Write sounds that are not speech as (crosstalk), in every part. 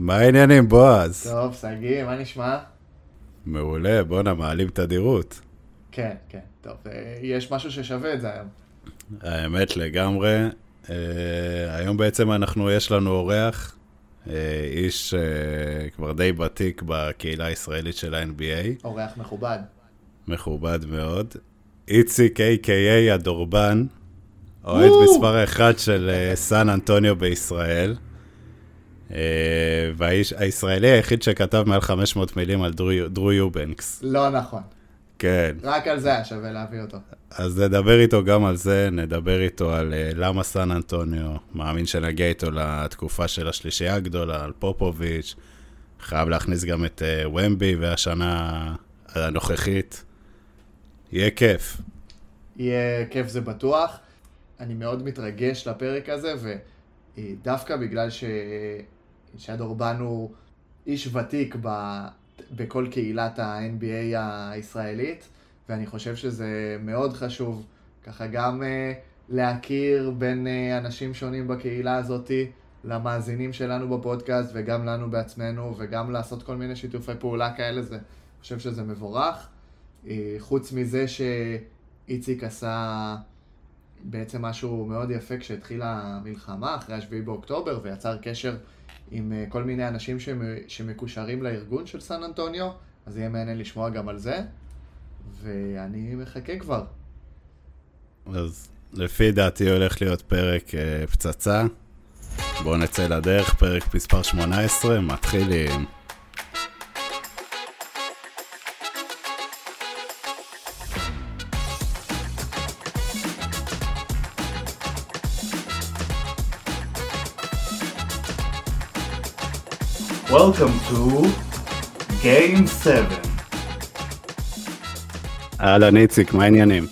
מה העניינים, בועז? טוב, שגיא, מה נשמע? מעולה, בואנה, מעלים תדירות. כן, כן, טוב, אה, יש משהו ששווה את זה היום. האמת לגמרי. אה, היום בעצם אנחנו, יש לנו אורח, אה, איש אה, כבר די ותיק בקהילה הישראלית של ה-NBA, אורח מכובד. מכובד מאוד. איציק A.K.A. הדורבן, אוהד. מספר אחד של סן אנטוניו בישראל. אה, והישראלי היחיד שכתב מעל 500 מילים על דרו- יובנקס. לא נכון. כן. רק על זה היה שווה להביא אותו. אז נדבר איתו גם על זה, נדבר איתו על uh, למה סן אנטוניו, מאמין שנגיע איתו לתקופה של השלישייה הגדולה, על פופוביץ', חייב להכניס גם את uh, ומבי והשנה הנוכחית. יהיה כיף. יהיה כיף זה בטוח. אני מאוד מתרגש לפרק הזה, ודווקא בגלל ש... שהדורבן הוא איש ותיק ב... בכל קהילת ה-NBA הישראלית, ואני חושב שזה מאוד חשוב, ככה גם uh, להכיר בין uh, אנשים שונים בקהילה הזאתי, למאזינים שלנו בפודקאסט, וגם לנו בעצמנו, וגם לעשות כל מיני שיתופי פעולה כאלה, זה, אני חושב שזה מבורך. Uh, חוץ מזה שאיציק עשה בעצם משהו מאוד יפה כשהתחילה המלחמה, אחרי השביעי באוקטובר, ויצר קשר עם אה, כל מיני אנשים שמ- שמקושרים לארגון של סן אנטוניו, אז יהיה מעניין לשמוע גם על זה, ואני מחכה כבר. אז לפי דעתי הולך להיות פרק uh, פצצה. בואו נצא לדרך, פרק מספר 18, מתחילים. Welcome to Game 7. אהלן איציק, מה העניינים?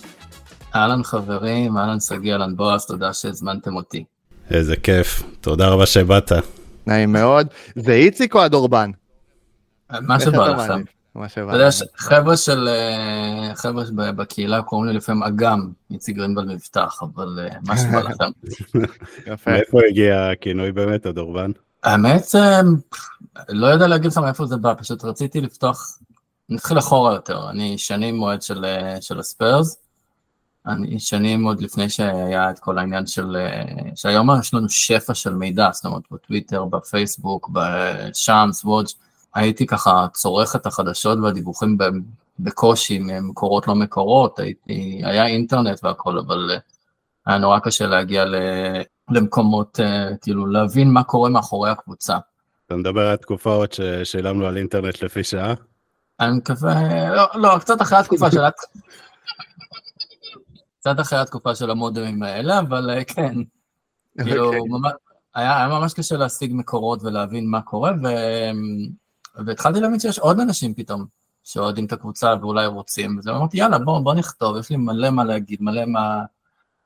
אהלן חברים, אהלן שגיא, אהלן בועז, תודה שהזמנתם אותי. איזה כיף, תודה רבה שבאת. נעים מאוד. זה איציק או הדורבן? מה שבא שבא אתה יודע, לך. ש- חבר'ה של, אה, חבר'ה בקהילה קוראים לי לפעמים אגם, איציק גרינבלד מבטח, אבל אה, מה שבא (laughs) לכם. יפה. (laughs) מאיפה הגיע הכינוי באמת, הדורבן? האמת, אה, לא יודע להגיד לך מאיפה זה בא, פשוט רציתי לפתוח, נתחיל אחורה יותר, אני שנים מועד של, אה, של הספיירס, אני שנים עוד לפני שהיה את כל העניין של, אה, שהיום יש לנו שפע של מידע, זאת אומרת בטוויטר, בפייסבוק, בשאמס, וואץ', הייתי ככה צורך את החדשות והדיווחים בקושי ממקורות לא מקורות, הייתי, היה אינטרנט והכל, אבל היה נורא קשה להגיע למקומות, אה, כאילו להבין מה קורה מאחורי הקבוצה. אתה מדבר על התקופה עוד ששילמנו על אינטרנט לפי שעה? אני מקווה, לא, לא, קצת אחרי התקופה של... קצת אחרי התקופה של המודמים האלה, אבל אה, כן, כאילו, אוקיי. היה, היה ממש קשה להשיג מקורות ולהבין מה קורה, ו... והתחלתי להבין שיש עוד אנשים פתאום שאוהדים את הקבוצה ואולי רוצים, וזה אמרתי, יאללה, בוא, בוא נכתוב, יש לי מלא מה להגיד, מלא מה...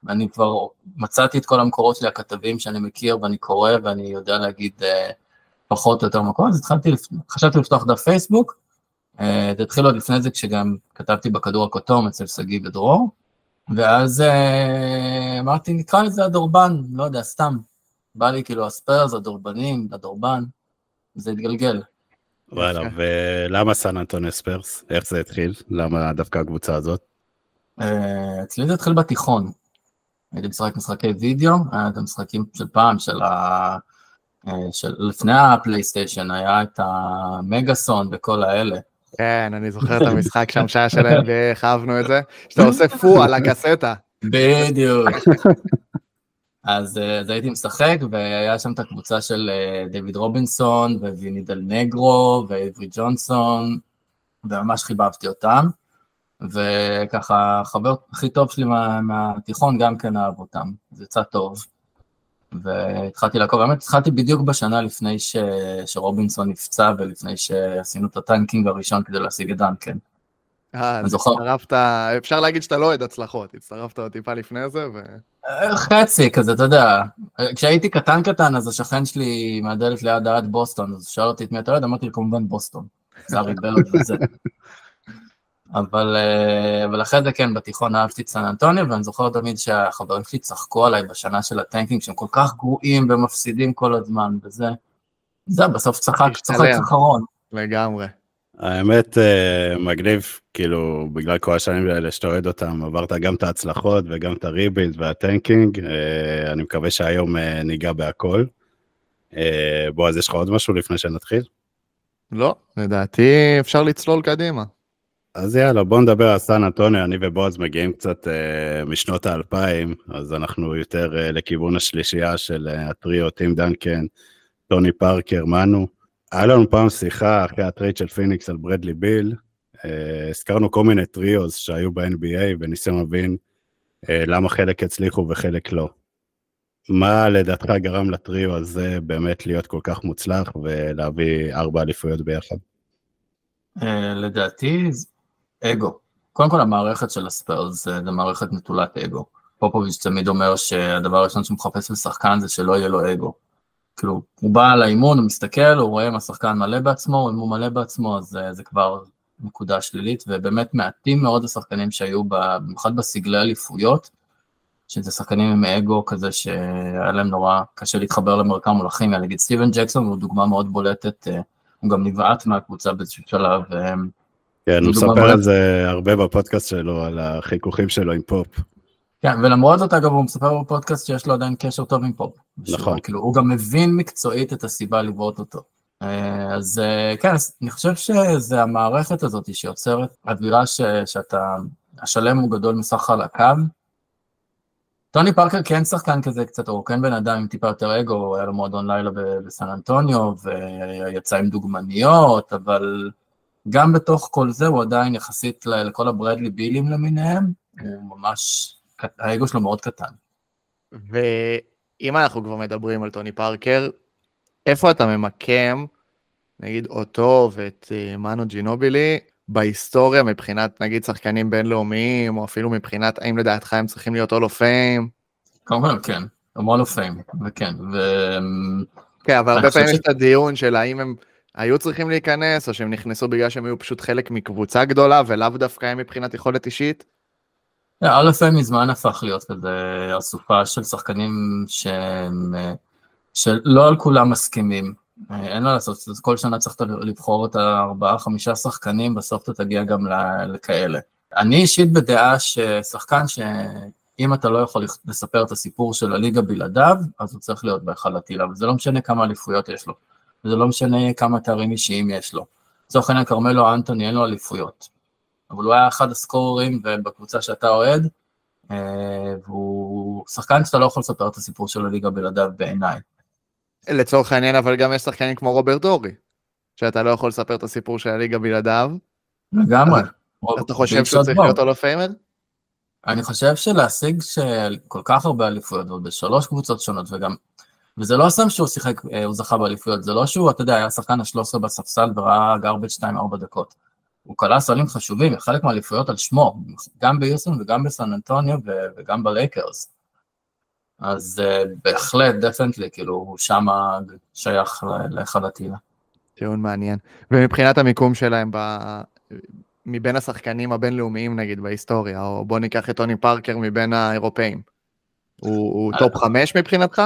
ואני כבר מצאתי את כל המקורות שלי, הכתבים שאני מכיר ואני קורא ואני יודע להגיד אה, פחות או יותר מקום, אז התחלתי, חשבתי לפתוח דף פייסבוק, אה, זה התחיל עוד לפני זה כשגם כתבתי בכדור הכתום אצל שגיא ודרור, ואז אה, אמרתי, נקרא לזה הדורבן, לא יודע, סתם. בא לי כאילו הספיירס, הדורבנים, הדורבן, זה התגלגל. וואלה, ולמה סן אנטוניו ספרס? איך זה התחיל? למה דווקא הקבוצה הזאת? אה, אצלי זה התחיל בתיכון. הייתי משחק משחקי וידאו, היה את המשחקים של פעם, של ה... אה, של לפני הפלייסטיישן, היה את המגאסון וכל האלה. כן, אני זוכר את המשחק שם שהיה שלהם ואיך אהבנו את זה. שאתה עושה פו על הקסטה. בדיוק. אז, אה, אז הייתי משחק, והיה שם את הקבוצה של אה, דיוויד רובינסון, וויני דל נגרו, ואיברי ג'ונסון, וממש חיבבתי אותם. וככה, החבר הכי טוב שלי מה, מהתיכון גם כן אהב אותם, זה יצא טוב. והתחלתי לעקוב, האמת, התחלתי בדיוק בשנה לפני ש... שרובינסון נפצע ולפני שעשינו את ה tanking הראשון כדי להשיג את דנקן. אה, אז זוכר. הצטרפת, אפשר להגיד שאתה לא אוהד הצלחות, הצטרפת עוד טיפה לפני זה, ו... חצי כזה, אתה יודע, כשהייתי קטן קטן, אז השכן שלי מהדלת ליד אהד בוסטון, אז שאל אותי את מי אתה אוהד, אמרתי לו כמובן בוסטון, זה לארי בירד וזה. (laughs) אבל, אה, אבל אחרי זה כן, בתיכון אהבתי את סן אנטוניו, ואני זוכר תמיד שהחברים שלי צחקו עליי בשנה של ה tanking, שהם כל כך גרועים ומפסידים כל הזמן וזה. זה בסוף צחק, צחק. אחרון. לגמרי. האמת, אה, מגניב, כאילו, בגלל כל השנים האלה שאתה אוהד אותם, עברת גם את ההצלחות וגם את ה rebuild וה tanking. אה, אני מקווה שהיום ניגע בהכל. בועז, יש לך עוד משהו לפני שנתחיל? לא, לדעתי אפשר לצלול קדימה. אז יאללה, בוא נדבר על סן אנטוניו, אני ובועז מגיעים קצת אה, משנות האלפיים, אז אנחנו יותר אה, לכיוון השלישייה של אה, הטריו, טים דנקן, טוני פארקר, מנו. היה לנו פעם שיחה אחרי הטרייד של פיניקס על ברדלי ביל, אה, הזכרנו כל מיני טריוז שהיו ב-NBA וניסינו להבין אה, למה חלק הצליחו וחלק לא. מה לדעתך גרם לטריו הזה באמת להיות כל כך מוצלח ולהביא ארבע אליפויות ביחד? אה, לדעתי, אגו. קודם כל המערכת של הספיירס זה זה מערכת נטולת אגו. פופוביץ' תמיד אומר שהדבר הראשון שהוא מחפש לשחקן זה שלא יהיה לו אגו. כאילו, הוא בא לאימון, הוא מסתכל, הוא רואה אם השחקן מלא בעצמו, אם הוא מלא בעצמו, אז זה, זה כבר נקודה שלילית, ובאמת מעטים מאוד השחקנים שהיו, במיוחד בסגלי אליפויות, שזה שחקנים עם אגו כזה שהיה להם נורא קשה להתחבר למרקם מול הכימיה, נגיד סטיבן ג'קסון הוא דוגמה מאוד בולטת, אה, הוא גם נבעט מהקבוצה באיזשהו שלב, אה, כן, הוא מספר. על זה הרבה בפודקאסט שלו, על החיכוכים שלו עם פופ. כן, ולמרות זאת, אגב, הוא מספר בפודקאסט שיש לו עדיין קשר טוב עם פופ. נכון. כאילו, הוא גם מבין מקצועית את הסיבה לבעוט אותו. אה, אז אה, כן, אני חושב שזה המערכת הזאת שיוצרת אווירה ש, שאתה, השלם הוא גדול מסך חלקיו. טוני פארקר כן שחקן כזה קצת, הוא כן בן אדם עם טיפה יותר אגו, היה לו מועדון לילה בסן אנטוניו, ויצא עם דוגמניות, אבל גם בתוך כל זה הוא עדיין יחסית לכל הברדלי בילים למיניהם, הוא ממש, האגו שלו מאוד קטן. ואם אנחנו כבר מדברים על טוני פארקר, איפה אתה ממקם, נגיד, אותו ואת אה, מנו ג'ינובילי בהיסטוריה מבחינת, נגיד, שחקנים בינלאומיים, או אפילו מבחינת האם לדעתך הם צריכים להיות of fame? כמובן, כן, הם of fame, וכן, ו... כן, אבל הרבה פעמים ש- יש את הדיון של האם הם היו צריכים להיכנס, או שהם נכנסו בגלל שהם היו פשוט חלק מקבוצה גדולה, ולאו דווקא הם מבחינת יכולת אישית. of fame מזמן הפך להיות כזה אסופה של שחקנים שהם, אה, שלא על כולם מסכימים. אה, אין מה לעשות, כל שנה צריך לבחור את הארבעה, חמישה שחקנים, בסוף אתה תגיע גם לכאלה. אני אישית בדעה ששחקן שאם אתה לא יכול לספר את הסיפור של הליגה בלעדיו, אז הוא צריך להיות בהיכל הטילה, וזה לא משנה כמה אליפויות יש לו, וזה לא משנה כמה תארים אישיים יש לו. לצורך העניין, כרמלו אנטוני אין לו אליפויות, אבל הוא היה אחד הסקוררים בקבוצה שאתה אוהד, אה, והוא שחקן שאתה לא יכול לספר את הסיפור של הליגה בלעדיו בעיניי. לצורך העניין, אבל גם יש שחקנים כמו רוברט דורי, שאתה לא יכול לספר את הסיפור של הליגה בלעדיו. לגמרי. אתה חושב שהוא צריך בו. להיות of famer? אני חושב שלהשיג של כל כך הרבה אליפויות, ועוד בשלוש קבוצות שונות, וגם, וזה לא סתם שהוא שיחק, אה, הוא זכה באליפויות, זה לא שהוא, אתה יודע, היה שחקן ה-13 בספסל וראה גרבג' 2-4 דקות. הוא קלע סלים חשובים, חלק מהאליפויות על שמו, גם ביוסטון וגם בסן אנטוניו וגם בלייקרס. אז uh, בהחלט, definitely, כאילו, הוא שמה שייך ל- להיכל התהילה. טיעון מעניין. ומבחינת המיקום שלהם ב... מבין השחקנים הבינלאומיים נגיד בהיסטוריה, או בוא ניקח את טוני פארקר מבין האירופאים. הוא, הוא טופ חמש מבחינתך?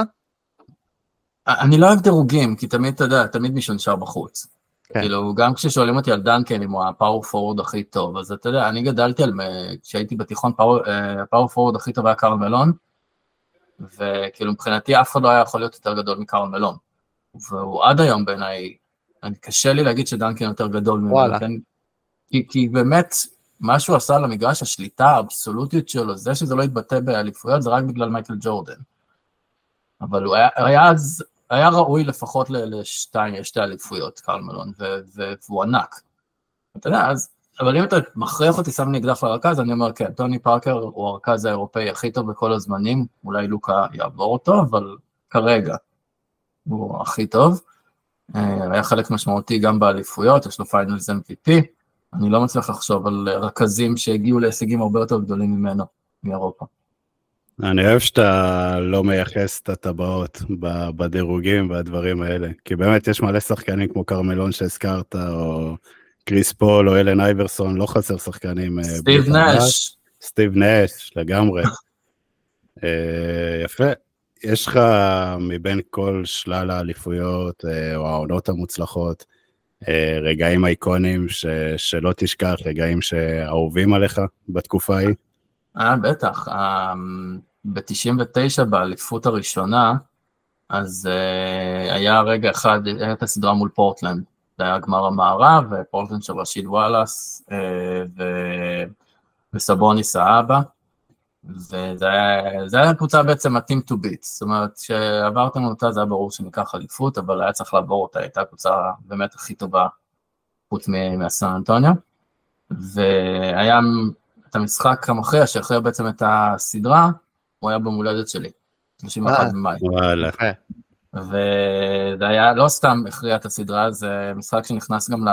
אני לא אוהב דירוגים, כי תמיד, אתה יודע, תמיד מישהו נשאר בחוץ. כן. כאילו, גם כששואלים אותי על דנקן, אם הוא הפאור פורוורד הכי טוב, אז אתה יודע, אני גדלתי על, כשהייתי בתיכון, אה, הפאור פורוורד הכי טוב היה קארל מלון, וכאילו מבחינתי אף אחד לא היה יכול להיות יותר גדול מקארל מלון. והוא עד היום בעיניי, אני- קשה לי להגיד שדנקן יותר גדול ממנו, וואלה. כן? כי, כי באמת, מה שהוא עשה למגרש, השליטה, האבסולוטיות שלו, זה שזה לא התבטא באליפויות, זה רק בגלל מייקל ג'ורדן. אבל הוא היה, היה אז, היה ראוי לפחות ל- לשתיים, יש שתי אליפויות, קרל מלון, והוא ענק. אתה יודע, אז, אבל אם אתה מכריח אותי, שם לי אקדח לרקה, אני אומר, כן, טוני פארקר הוא הרכז האירופאי הכי טוב בכל הזמנים, אולי לוקה יעבור אותו, אבל כרגע הוא הכי טוב. אה, היה חלק משמעותי גם באליפויות, יש לו Finals MVP. אני לא מצליח לחשוב על רכזים שהגיעו להישגים הרבה יותר גדולים ממנו, מאירופה. אני אוהב שאתה לא מייחס את הטבעות בדירוגים והדברים האלה, כי באמת יש מלא שחקנים כמו כרמלון שהזכרת, או קריס פול או אלן אייברסון, לא חסר שחקנים. אה, סטיב. נש, סטיב נש, לגמרי. (laughs) אה, יפה. יש לך מבין כל שלל האליפויות אה, או העונות המוצלחות, רגעים אייקונים ש, שלא תשכח, רגעים שאהובים עליך בתקופה ההיא? אה, בטח. ב-99 באליפות הראשונה, אז uh, היה רגע אחד, הייתה הסדרה מול פורטלנד. זה היה גמר המערב, ופורטלנד של רשיד וואלאס, uh, ו... וסבוניס האבא. וזה היה, היה קבוצה בעצם ה-team to beat, זאת אומרת, כשעברתם אותה זה היה ברור שניקח אליפות, אבל היה צריך לעבור אותה, הייתה קבוצה באמת הכי טובה חוץ מהסן אנטוניו. והיה את המשחק המכריע שהכריע בעצם את הסדרה, הוא היה ביומולדת שלי, 31 אה, במאי. וואלה. וזה היה לא סתם הכריע את הסדרה, זה משחק שנכנס גם ל...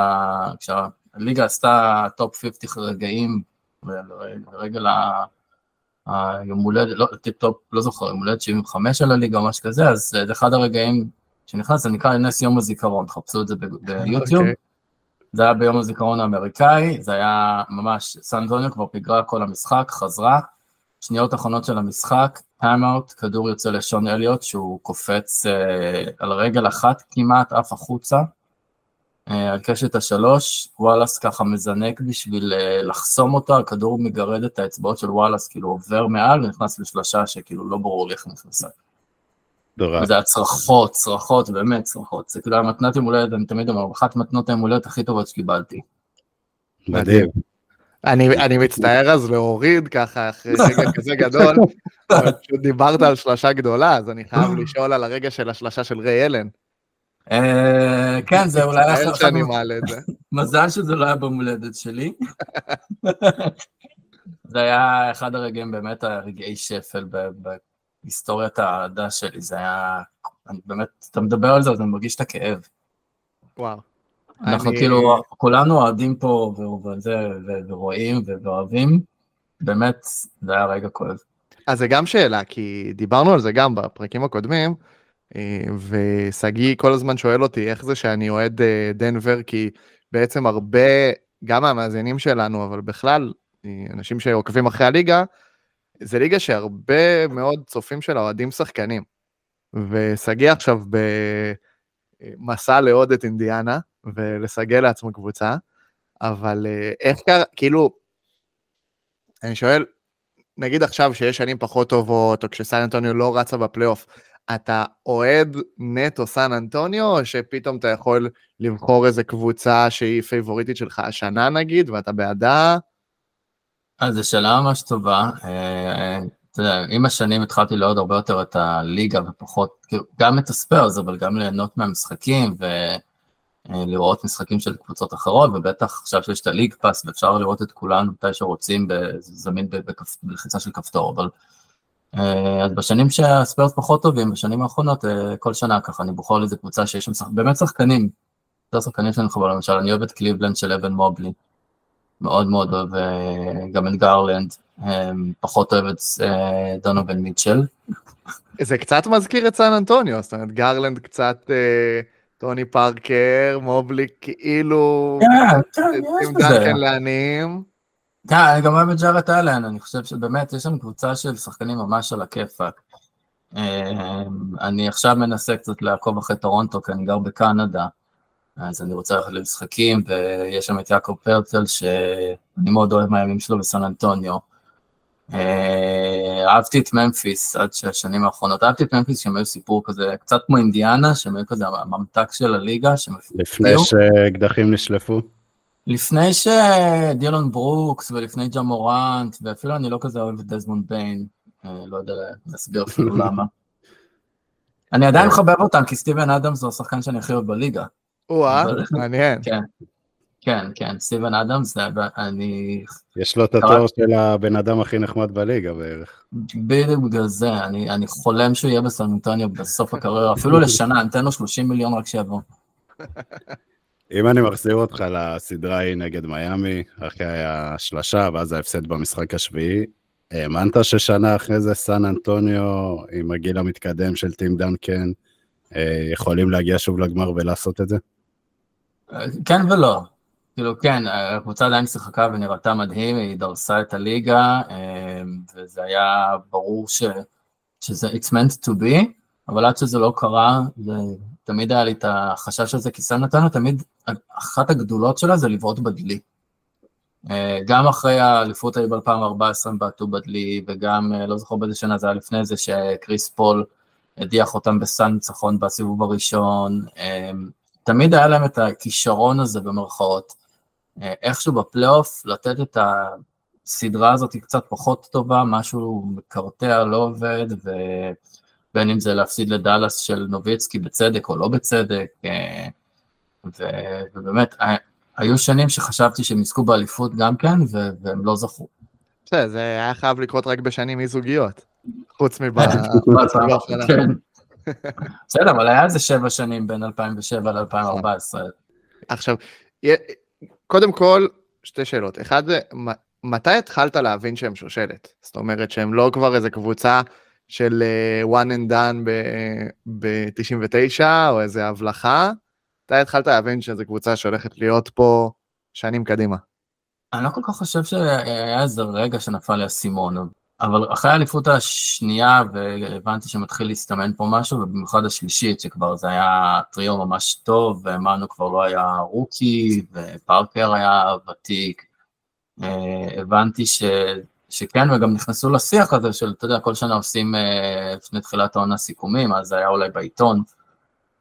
כשהליגה עשתה טופ 50 רגעים, לרגל היום הולדת, לא, טיפ-טופ, לא זוכר, יום הולדת 75 של הליגה או משהו כזה, אז זה אחד הרגעים שנכנס, זה נקרא נס יום הזיכרון, חפשו את זה ביוטיוב. Okay. זה היה ביום הזיכרון האמריקאי, זה היה ממש, סן אנטוניו כבר פיגרה כל המשחק, חזרה, שניות אחרונות של המשחק, טיימאוט, כדור יוצא לשון אליוט, שהוא קופץ אה, על רגל אחת כמעט, עף החוצה, אה, על קשת השלוש, וואלאס ככה מזנק בשביל אה, לחסום אותו, הכדור מגרד את האצבעות של וואלאס, כאילו עובר מעל ונכנס לשלושה שכאילו לא ברור לי איך נכנסה. וזה היה צרחות, צרחות, באמת צרחות. זה כאילו המתנת יום הולדת, אני תמיד אומר, אחת מתנות היום הולדת הכי טובות שקיבלתי. מדהים. אני, אני מצטער אז להוריד ככה אחרי רגע כזה גדול, (laughs) אבל פשוט דיברת על שלושה גדולה, אז אני חייב לשאול על הרגע של השלושה של ריי אלן. אה, כן, זה אולי... מצטער שאני מעלה את זה. (laughs) מזל שזה לא היה במולדת שלי. (laughs) זה היה אחד הרגעים, באמת הרגעי שפל בהיסטוריית האהדה שלי, זה היה... אני באמת, אתה מדבר על זה, אז אני מרגיש את הכאב. וואו. אנחנו כאילו, כולנו אוהדים פה ורואים ואוהבים, באמת, זה היה רגע כואב. אז זה גם שאלה, כי דיברנו על זה גם בפרקים הקודמים, ושגיא כל הזמן שואל אותי איך זה שאני אוהד אה, דנבר, כי בעצם הרבה, גם מהמאזינים שלנו, אבל בכלל, אנשים שעוקבים אחרי הליגה, זה ליגה שהרבה מאוד צופים שלה אוהדים שחקנים. ושגיא עכשיו במסע לעוד את אינדיאנה, ולסגל לעצמו קבוצה, אבל אה, איך קרה, כאילו, אני שואל, נגיד עכשיו שיש שנים פחות טובות, או כשסן אנטוניו לא רצה בפלייאוף, אתה אוהד נטו סן אנטוניו, או שפתאום אתה יכול לבחור איזה קבוצה שהיא פייבוריטית שלך השנה נגיד, ואתה בעדה? אז זו שאלה ממש טובה. אה, אתה יודע, עם השנים התחלתי לאהוד הרבה יותר את הליגה ופחות, כאילו, גם את הספיירס, אבל גם ליהנות מהמשחקים ולראות משחקים של קבוצות אחרות, ובטח עכשיו שיש את ה League Pass ואפשר לראות את כולם מתי שרוצים, זמין בלחיצה של כפתור, אבל אה, אז בשנים שהספיירס פחות טובים, בשנים האחרונות, אה, כל שנה ככה אני בוחר לאיזה קבוצה שיש שם באמת שחקנים, יותר שחקנים שאני מחבב, למשל, אני אוהב את קליבלנד של אבן מובלי, מאוד מאוד אוהב אה, גם את גרלנד, פחות אוהב את דונובין מיטשל. זה קצת מזכיר את סן אנטוניו, זאת אומרת, גרלנד קצת טוני פארקר, מובלי כאילו... כן, כן, יש בזה. לעניים. כן, גם אוהב את ג'ארט אלן, אני חושב שבאמת יש שם קבוצה של שחקנים ממש על הכיפאק. אה, אני עכשיו מנסה קצת לעקוב אחרי טורונטו, כי אני גר בקנדה, אז אני רוצה ללכת למשחקים, ויש שם את יעקב פרצל, שאני מאוד אוהב מהימים שלו בסן אנטוניו. אה, אהבתי את ממפיס עד השנים האחרונות, אהבתי את ממפיס שהם היו סיפור כזה, קצת כמו אינדיאנה, שהם היו כזה הממתק של הליגה, שהם לפני שאקדחים נשלפו. לפני שדילון ברוקס ולפני ג'ה מורנט, ואפילו אני לא כזה אוהב את דזמונד ביין, אה, לא יודע להסביר אפילו (laughs) למה. אני עדיין מחבב אותם, כי סטיבן אדמס הוא השחקן שאני הכי אוהב בליגה. או-אה, מעניין. כן, כן, כן, סטיבן אדמס, אני... יש לו את התואר של הבן אדם הכי נחמד בליגה בערך. בדיוק בגלל זה, אני חולם שהוא יהיה בסנטוניו בסוף הקריירה, אפילו לשנה, אני אתן לו 30 מיליון רק שיבוא. (laughs) אם אני מחזיר אותך לסדרה ההיא נגד מיאמי, אחרי השלשה ואז ההפסד במשחק השביעי, האמנת ששנה אחרי זה סן אנטוניו, עם הגיל המתקדם של טים דנקן, אה, יכולים להגיע שוב לגמר ולעשות את זה? כן ולא. כאילו כן, הקבוצה עדיין שיחקה ונראתה מדהים, היא דרסה את הליגה, אה, וזה היה ברור ש... שזה it's meant to be, אבל עד שזה לא קרה, זה, תמיד היה לי את החשש הזה, כי סן נתניה תמיד, אחת הגדולות שלה זה לבעוט בדלי. אה, גם אחרי האליפות ההיא ב-2014 הם בעטו בדלי, וגם, אה, לא זוכר באיזה שנה זה היה לפני זה, שקריס פול הדיח אותם בסן ניצחון בסיבוב הראשון. אה, תמיד היה להם את הכישרון הזה במרכאות. איכשהו בפלייאוף, לתת את הסדרה הזאת קצת פחות טובה, משהו מקרטע, לא עובד, ובין אם זה להפסיד לדאלאס של נוביצקי בצדק או לא בצדק, ו... ובאמת, היו שנים שחשבתי שהם יזכו באליפות גם כן, והם לא זכו. בסדר, זה היה חייב לקרות רק בשנים אי-זוגיות, חוץ מב... (laughs) בסדר, אבל היה איזה שבע שנים בין 2007 ל-2014. עכשיו, קודם כל, שתי שאלות. אחד מתי התחלת להבין שהם שושלת? זאת אומרת שהם לא כבר איזה קבוצה של אה, one and done ב-99, או איזה הבלחה, מתי התחלת להבין שזו קבוצה שהולכת להיות פה שנים קדימה? אני לא כל כך חושב שהיה איזה רגע שנפל לי האסימון, אבל אחרי האליפות השנייה והבנתי שמתחיל להסתמן פה משהו, ובמיוחד השלישית, שכבר זה היה טריו ממש טוב, ומנו כבר לא היה רוקי, ופארקר היה ותיק, אה, הבנתי ש... שכן, וגם נכנסו לשיח הזה של, אתה יודע, כל שנה עושים אה, לפני תחילת העונה סיכומים, אז זה היה אולי בעיתון.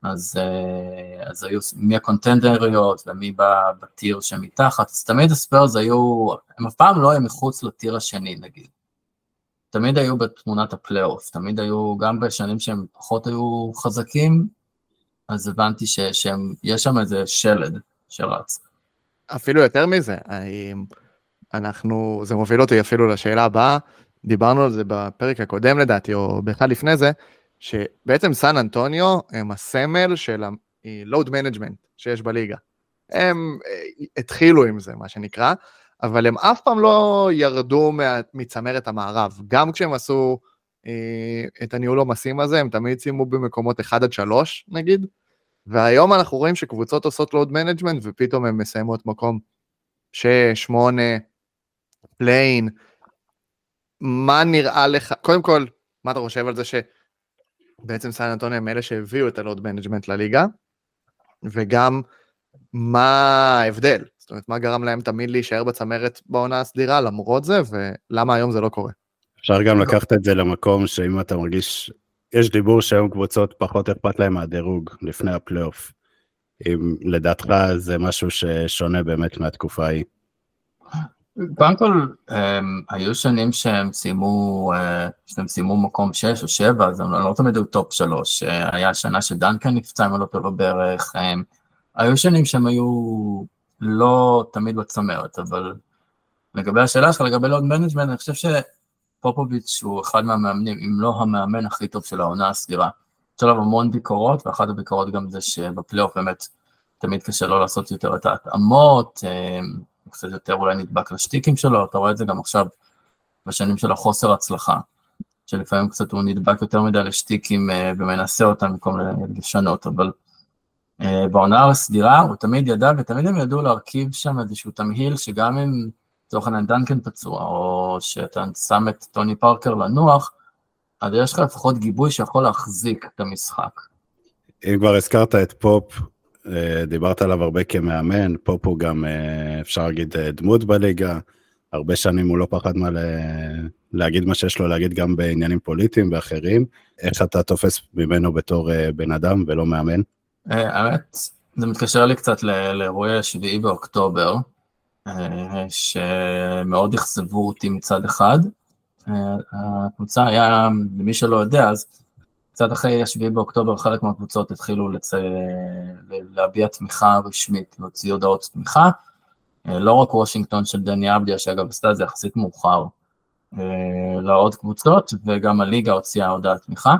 אז, אה, אז היו מי הקונטנדריות ומי בטיר שמתחת, אז תמיד הספיירס היו, הם אף פעם לא היו מחוץ לטיר השני נגיד. תמיד היו בתמונת הפלייאוף, תמיד היו, גם בשנים שהם פחות היו חזקים, אז הבנתי שיש שם איזה שלד שרץ. אפילו יותר מזה, אנחנו, זה מוביל אותי אפילו לשאלה הבאה, דיברנו על זה בפרק הקודם לדעתי, או באחד לפני זה, שבעצם סן אנטוניו הם הסמל של ה-load management שיש בליגה. הם אה, התחילו עם זה, מה שנקרא, אבל הם אף פעם לא ירדו מצמרת המערב. גם כשהם עשו אה, את הניהול עומסים הזה, הם תמיד סיימו במקומות 1 עד 3, נגיד, והיום אנחנו רואים שקבוצות עושות load management ופתאום הן מסיימות מקום 6, 8, play-in. מה נראה לך, קודם כל, מה אתה חושב על זה ש... בעצם סן אנטוניו הם אלה שהביאו את ה load management לליגה, וגם מה ההבדל, זאת אומרת, מה גרם להם תמיד להישאר בצמרת בעונה הסדירה למרות זה, ולמה היום זה לא קורה. אפשר גם לקחת את זה למקום שאם אתה מרגיש, יש דיבור שהיום קבוצות פחות אכפת להם מהדירוג לפני הפלייאוף. אם לדעתך זה משהו ששונה באמת מהתקופה ההיא. קודם כל, הם, היו שנים שהם סיימו, אה, שהם סיימו מקום 6 או 7, אז הם לא, לא תמיד היו טופ 3. היה שנה שדנקן נפצע, אם לא טועה בערך. הם, היו שנים שהם היו לא תמיד בצמרת, אבל לגבי השאלה שלך, לגבי load management, אני חושב שפופוביץ' הוא אחד מהמאמנים, אם לא המאמן הכי טוב של העונה הסדירה. יש עליו המון ביקורות, ואחת הביקורות גם זה שבפלייאוף באמת תמיד קשה לו לעשות יותר את ההתאמות. קצת יותר אולי נדבק לשטיקים שלו, אתה רואה את זה גם עכשיו בשנים של החוסר הצלחה, שלפעמים קצת הוא נדבק יותר מדי לשטיקים uh, ומנסה אותם במקום לשנות, אבל בעונה הסדירה הוא תמיד ידע ותמיד הם ידעו להרכיב שם איזשהו תמהיל שגם אם לצורך העניין דנקן פצוע, או שאתה שם את טוני פארקר לנוח, אז יש לך לפחות גיבוי שיכול להחזיק את המשחק. אם כבר הזכרת את פופ, אה, דיברת עליו הרבה כמאמן, פה פה גם אה, אפשר להגיד אה, דמות בליגה, הרבה שנים הוא לא פחד מה להגיד מה שיש לו להגיד גם בעניינים פוליטיים ואחרים. איך אתה תופס ממנו בתור בן אדם ולא מאמן? האמת, זה מתקשר לי קצת לאירועי השביעי באוקטובר, שמאוד אכזבו אותי מצד אחד. הקבוצה היה, למי שלא יודע, אז קצת אחרי השביעי באוקטובר חלק מהקבוצות התחילו. להביע תמיכה רשמית, להוציא הודעות תמיכה. אה, לא רק וושינגטון של דני אבדיה, שאגב עשתה את זה יחסית מאוחר, אה, לעוד קבוצות, וגם הליגה הוציאה הודעת תמיכה.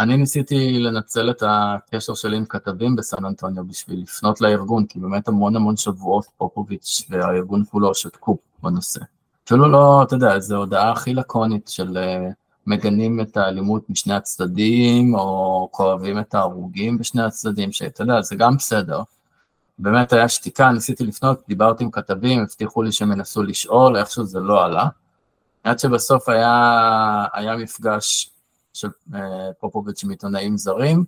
אני ניסיתי לנצל את הקשר שלי עם כתבים בסן אנטוניו בשביל לפנות לארגון, כי באמת המון המון שבועות פופוביץ' והארגון כולו שתקו בנושא. אפילו לא, אתה יודע, זו הודעה הכי לקונית של אה, מגנים את האלימות משני הצדדים, או כואבים את ההרוגים בשני הצדדים, שאתה יודע, זה גם בסדר. באמת היה שתיקה, ניסיתי לפנות, דיברתי עם כתבים, הבטיחו לי שהם ינסו לשאול, איכשהו זה לא עלה. עד שבסוף היה, היה מפגש של פופוביץ' עם עיתונאים זרים,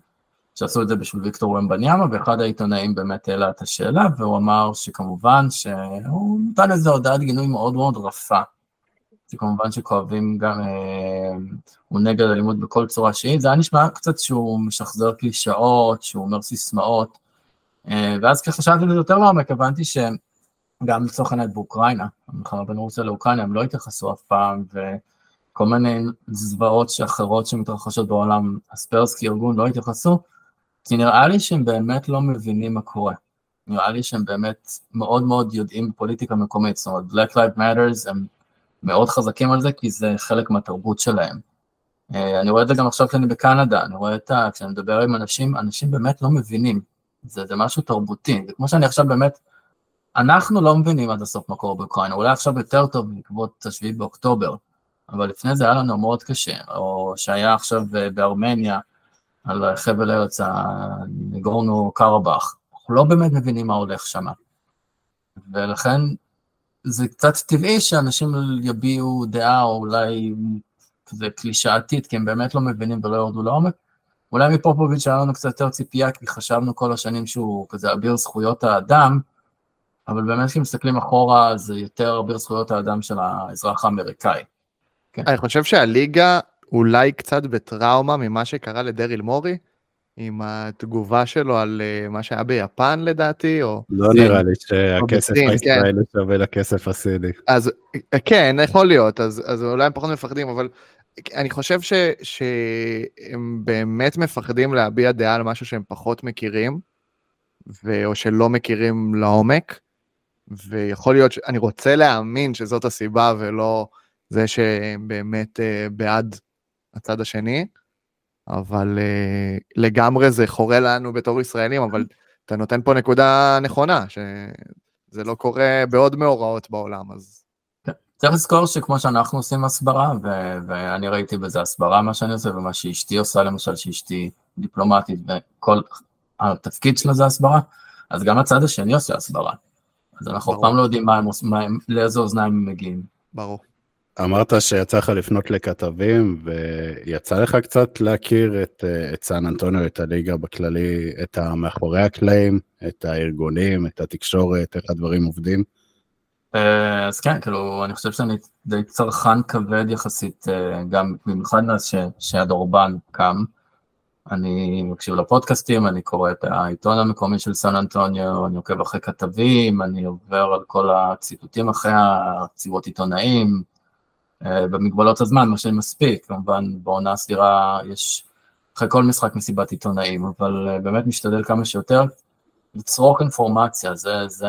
שעשו את זה בשביל ויקטור ומבניאמה, ואחד העיתונאים באמת העלה את השאלה, והוא אמר שכמובן שהוא נתן איזו הודעת גינוי מאוד מאוד רפה. זה כמובן שכואבים גם, אה, הוא נגד אלימות בכל צורה שהיא, זה היה נשמע קצת שהוא משחזר קלישאות, שהוא אומר סיסמאות, אה, ואז כשחשבתי לזה יותר לעומק, הבנתי שגם לצורך העניין באוקראינה, המלחמה בין רוסיה לאוקראינה, הם לא התייחסו אף פעם, וכל מיני זוועות אחרות שמתרחשות בעולם, הספרסקי ארגון לא התייחסו, כי נראה לי שהם באמת לא מבינים מה קורה. נראה לי שהם באמת מאוד מאוד יודעים בפוליטיקה מקומית, זאת אומרת, Black Lives Matters הם מאוד חזקים על זה, כי זה חלק מהתרבות שלהם. אה, אני רואה את זה גם עכשיו כשאני בקנדה, אני רואה את ה... כשאני מדבר עם אנשים, אנשים באמת לא מבינים. זה, זה משהו תרבותי, זה כמו שאני עכשיו באמת, אנחנו לא מבינים עד הסוף מה קורה באוקראינה, אולי עכשיו יותר טוב בעקבות השביעי באוקטובר, אבל לפני זה היה לנו מאוד קשה, או שהיה עכשיו בארמניה, על חבל ארץ הנגורנו קרבאח, אנחנו לא באמת מבינים מה הולך שם. ולכן זה קצת טבעי שאנשים יביעו דעה, או אולי כזה קלישאתית, כי הם באמת לא מבינים ולא יורדו לעומק. אולי מפופוביץ' היה לנו קצת יותר ציפייה, כי חשבנו כל השנים שהוא כזה אביר זכויות האדם, אבל באמת כשמסתכלים אחורה, זה יותר אביר זכויות האדם של האזרח האמריקאי. כן. אני חושב שהליגה אולי קצת בטראומה ממה שקרה לדריל מורי, עם התגובה שלו על אה, מה שהיה ביפן לדעתי, או... לא כן. נראה לי שהכסף כן. הישראלי שווה לכסף הסיני. אז אה, כן, יכול להיות, אז, אז אולי הם פחות מפחדים, אבל אני חושב ש, שהם באמת מפחדים להביע דעה על משהו שהם פחות מכירים, ו, או שלא מכירים לעומק, ויכול להיות, ש... אני רוצה להאמין שזאת הסיבה ולא זה שהם באמת uh, בעד הצד השני, אבל uh, לגמרי זה חורה לנו בתור ישראלים, אבל אתה נותן פה נקודה נכונה, שזה לא קורה בעוד מאורעות בעולם, אז... צריך לזכור שכמו שאנחנו עושים הסברה, ו- ואני ראיתי בזה הסברה מה שאני עושה, ומה שאשתי עושה למשל, שאשתי דיפלומטית, וכל התפקיד שלה זה הסברה, אז גם הצד השני עושה הסברה. אז אנחנו אף פעם לא יודעים מה הם, מה הם, לאיזה אוזניים הם מגיעים. ברור. אמרת שיצא לך לפנות לכתבים, ויצא לך קצת להכיר את, את סן אנטוניו, את הליגה בכללי, את המאחורי הקלעים, את הארגונים, את התקשורת, איך הדברים עובדים? אה, אז כן, כאילו, אני חושב שאני די צרכן כבד יחסית, אה, גם במיוחד מאז שהדורבן קם. אני מקשיב לפודקאסטים, אני קורא את העיתון המקומי של סן אנטוניו, אני עוקב אחרי כתבים, אני עובר על כל הציטוטים אחרי הציבות עיתונאים, אה, במגבלות הזמן, מה שמספיק, כמובן בעונה סדירה יש אחרי כל משחק מסיבת עיתונאים, אבל אה, באמת משתדל כמה שיותר לצרוך אינפורמציה, זה, זה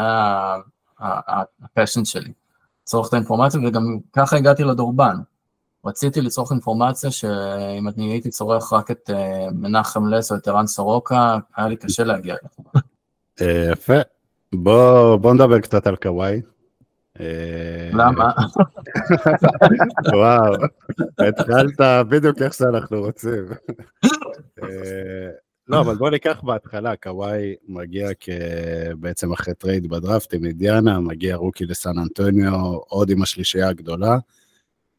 הפשן שלי, לצרוך את האינפורמציה, וגם ככה הגעתי לדורבן. רציתי לצרוך אינפורמציה שאם אני הייתי צורך רק את אה, מנחם לס או את ערן סורוקה, היה לי קשה להגיע לזה. יפה. בוא, בוא נדבר קצת על קוואי. אה, למה? (laughs) וואו, התחלת בדיוק איך שאנחנו רוצים. אה, לא, אבל בוא ניקח בהתחלה, קוואי מגיע בעצם אחרי trade בדראפט עם אידיאנה, מגיע רוקי לסן אנטוניו, עוד עם השלישייה הגדולה,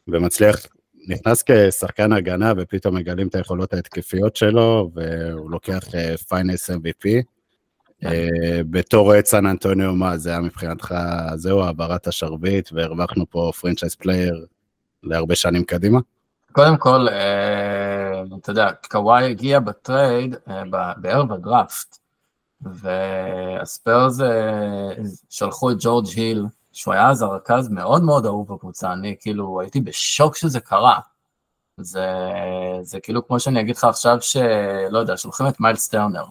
ומצליח, נכנס כשחקן הגנה, ופתאום מגלים את היכולות ההתקפיות שלו, והוא לוקח Finals אה, MVP. אה, בתור אוהד סן אנטוניו, מה זה היה מבחינתך, זהו, העברת השרביט, והרווחנו פה franchise player להרבה שנים קדימה? קודם כל, אה, אתה יודע, קוואי הגיע ב trade אה, בערב הדראפט, והספיירס שלחו את ג'ורג' היל, שהוא היה אז הרכז מאוד מאוד אהוב בקבוצה, אני כאילו הייתי בשוק שזה קרה. זה, זה כאילו כמו שאני אגיד לך עכשיו שלא יודע, שולחים את מיילס טרנר.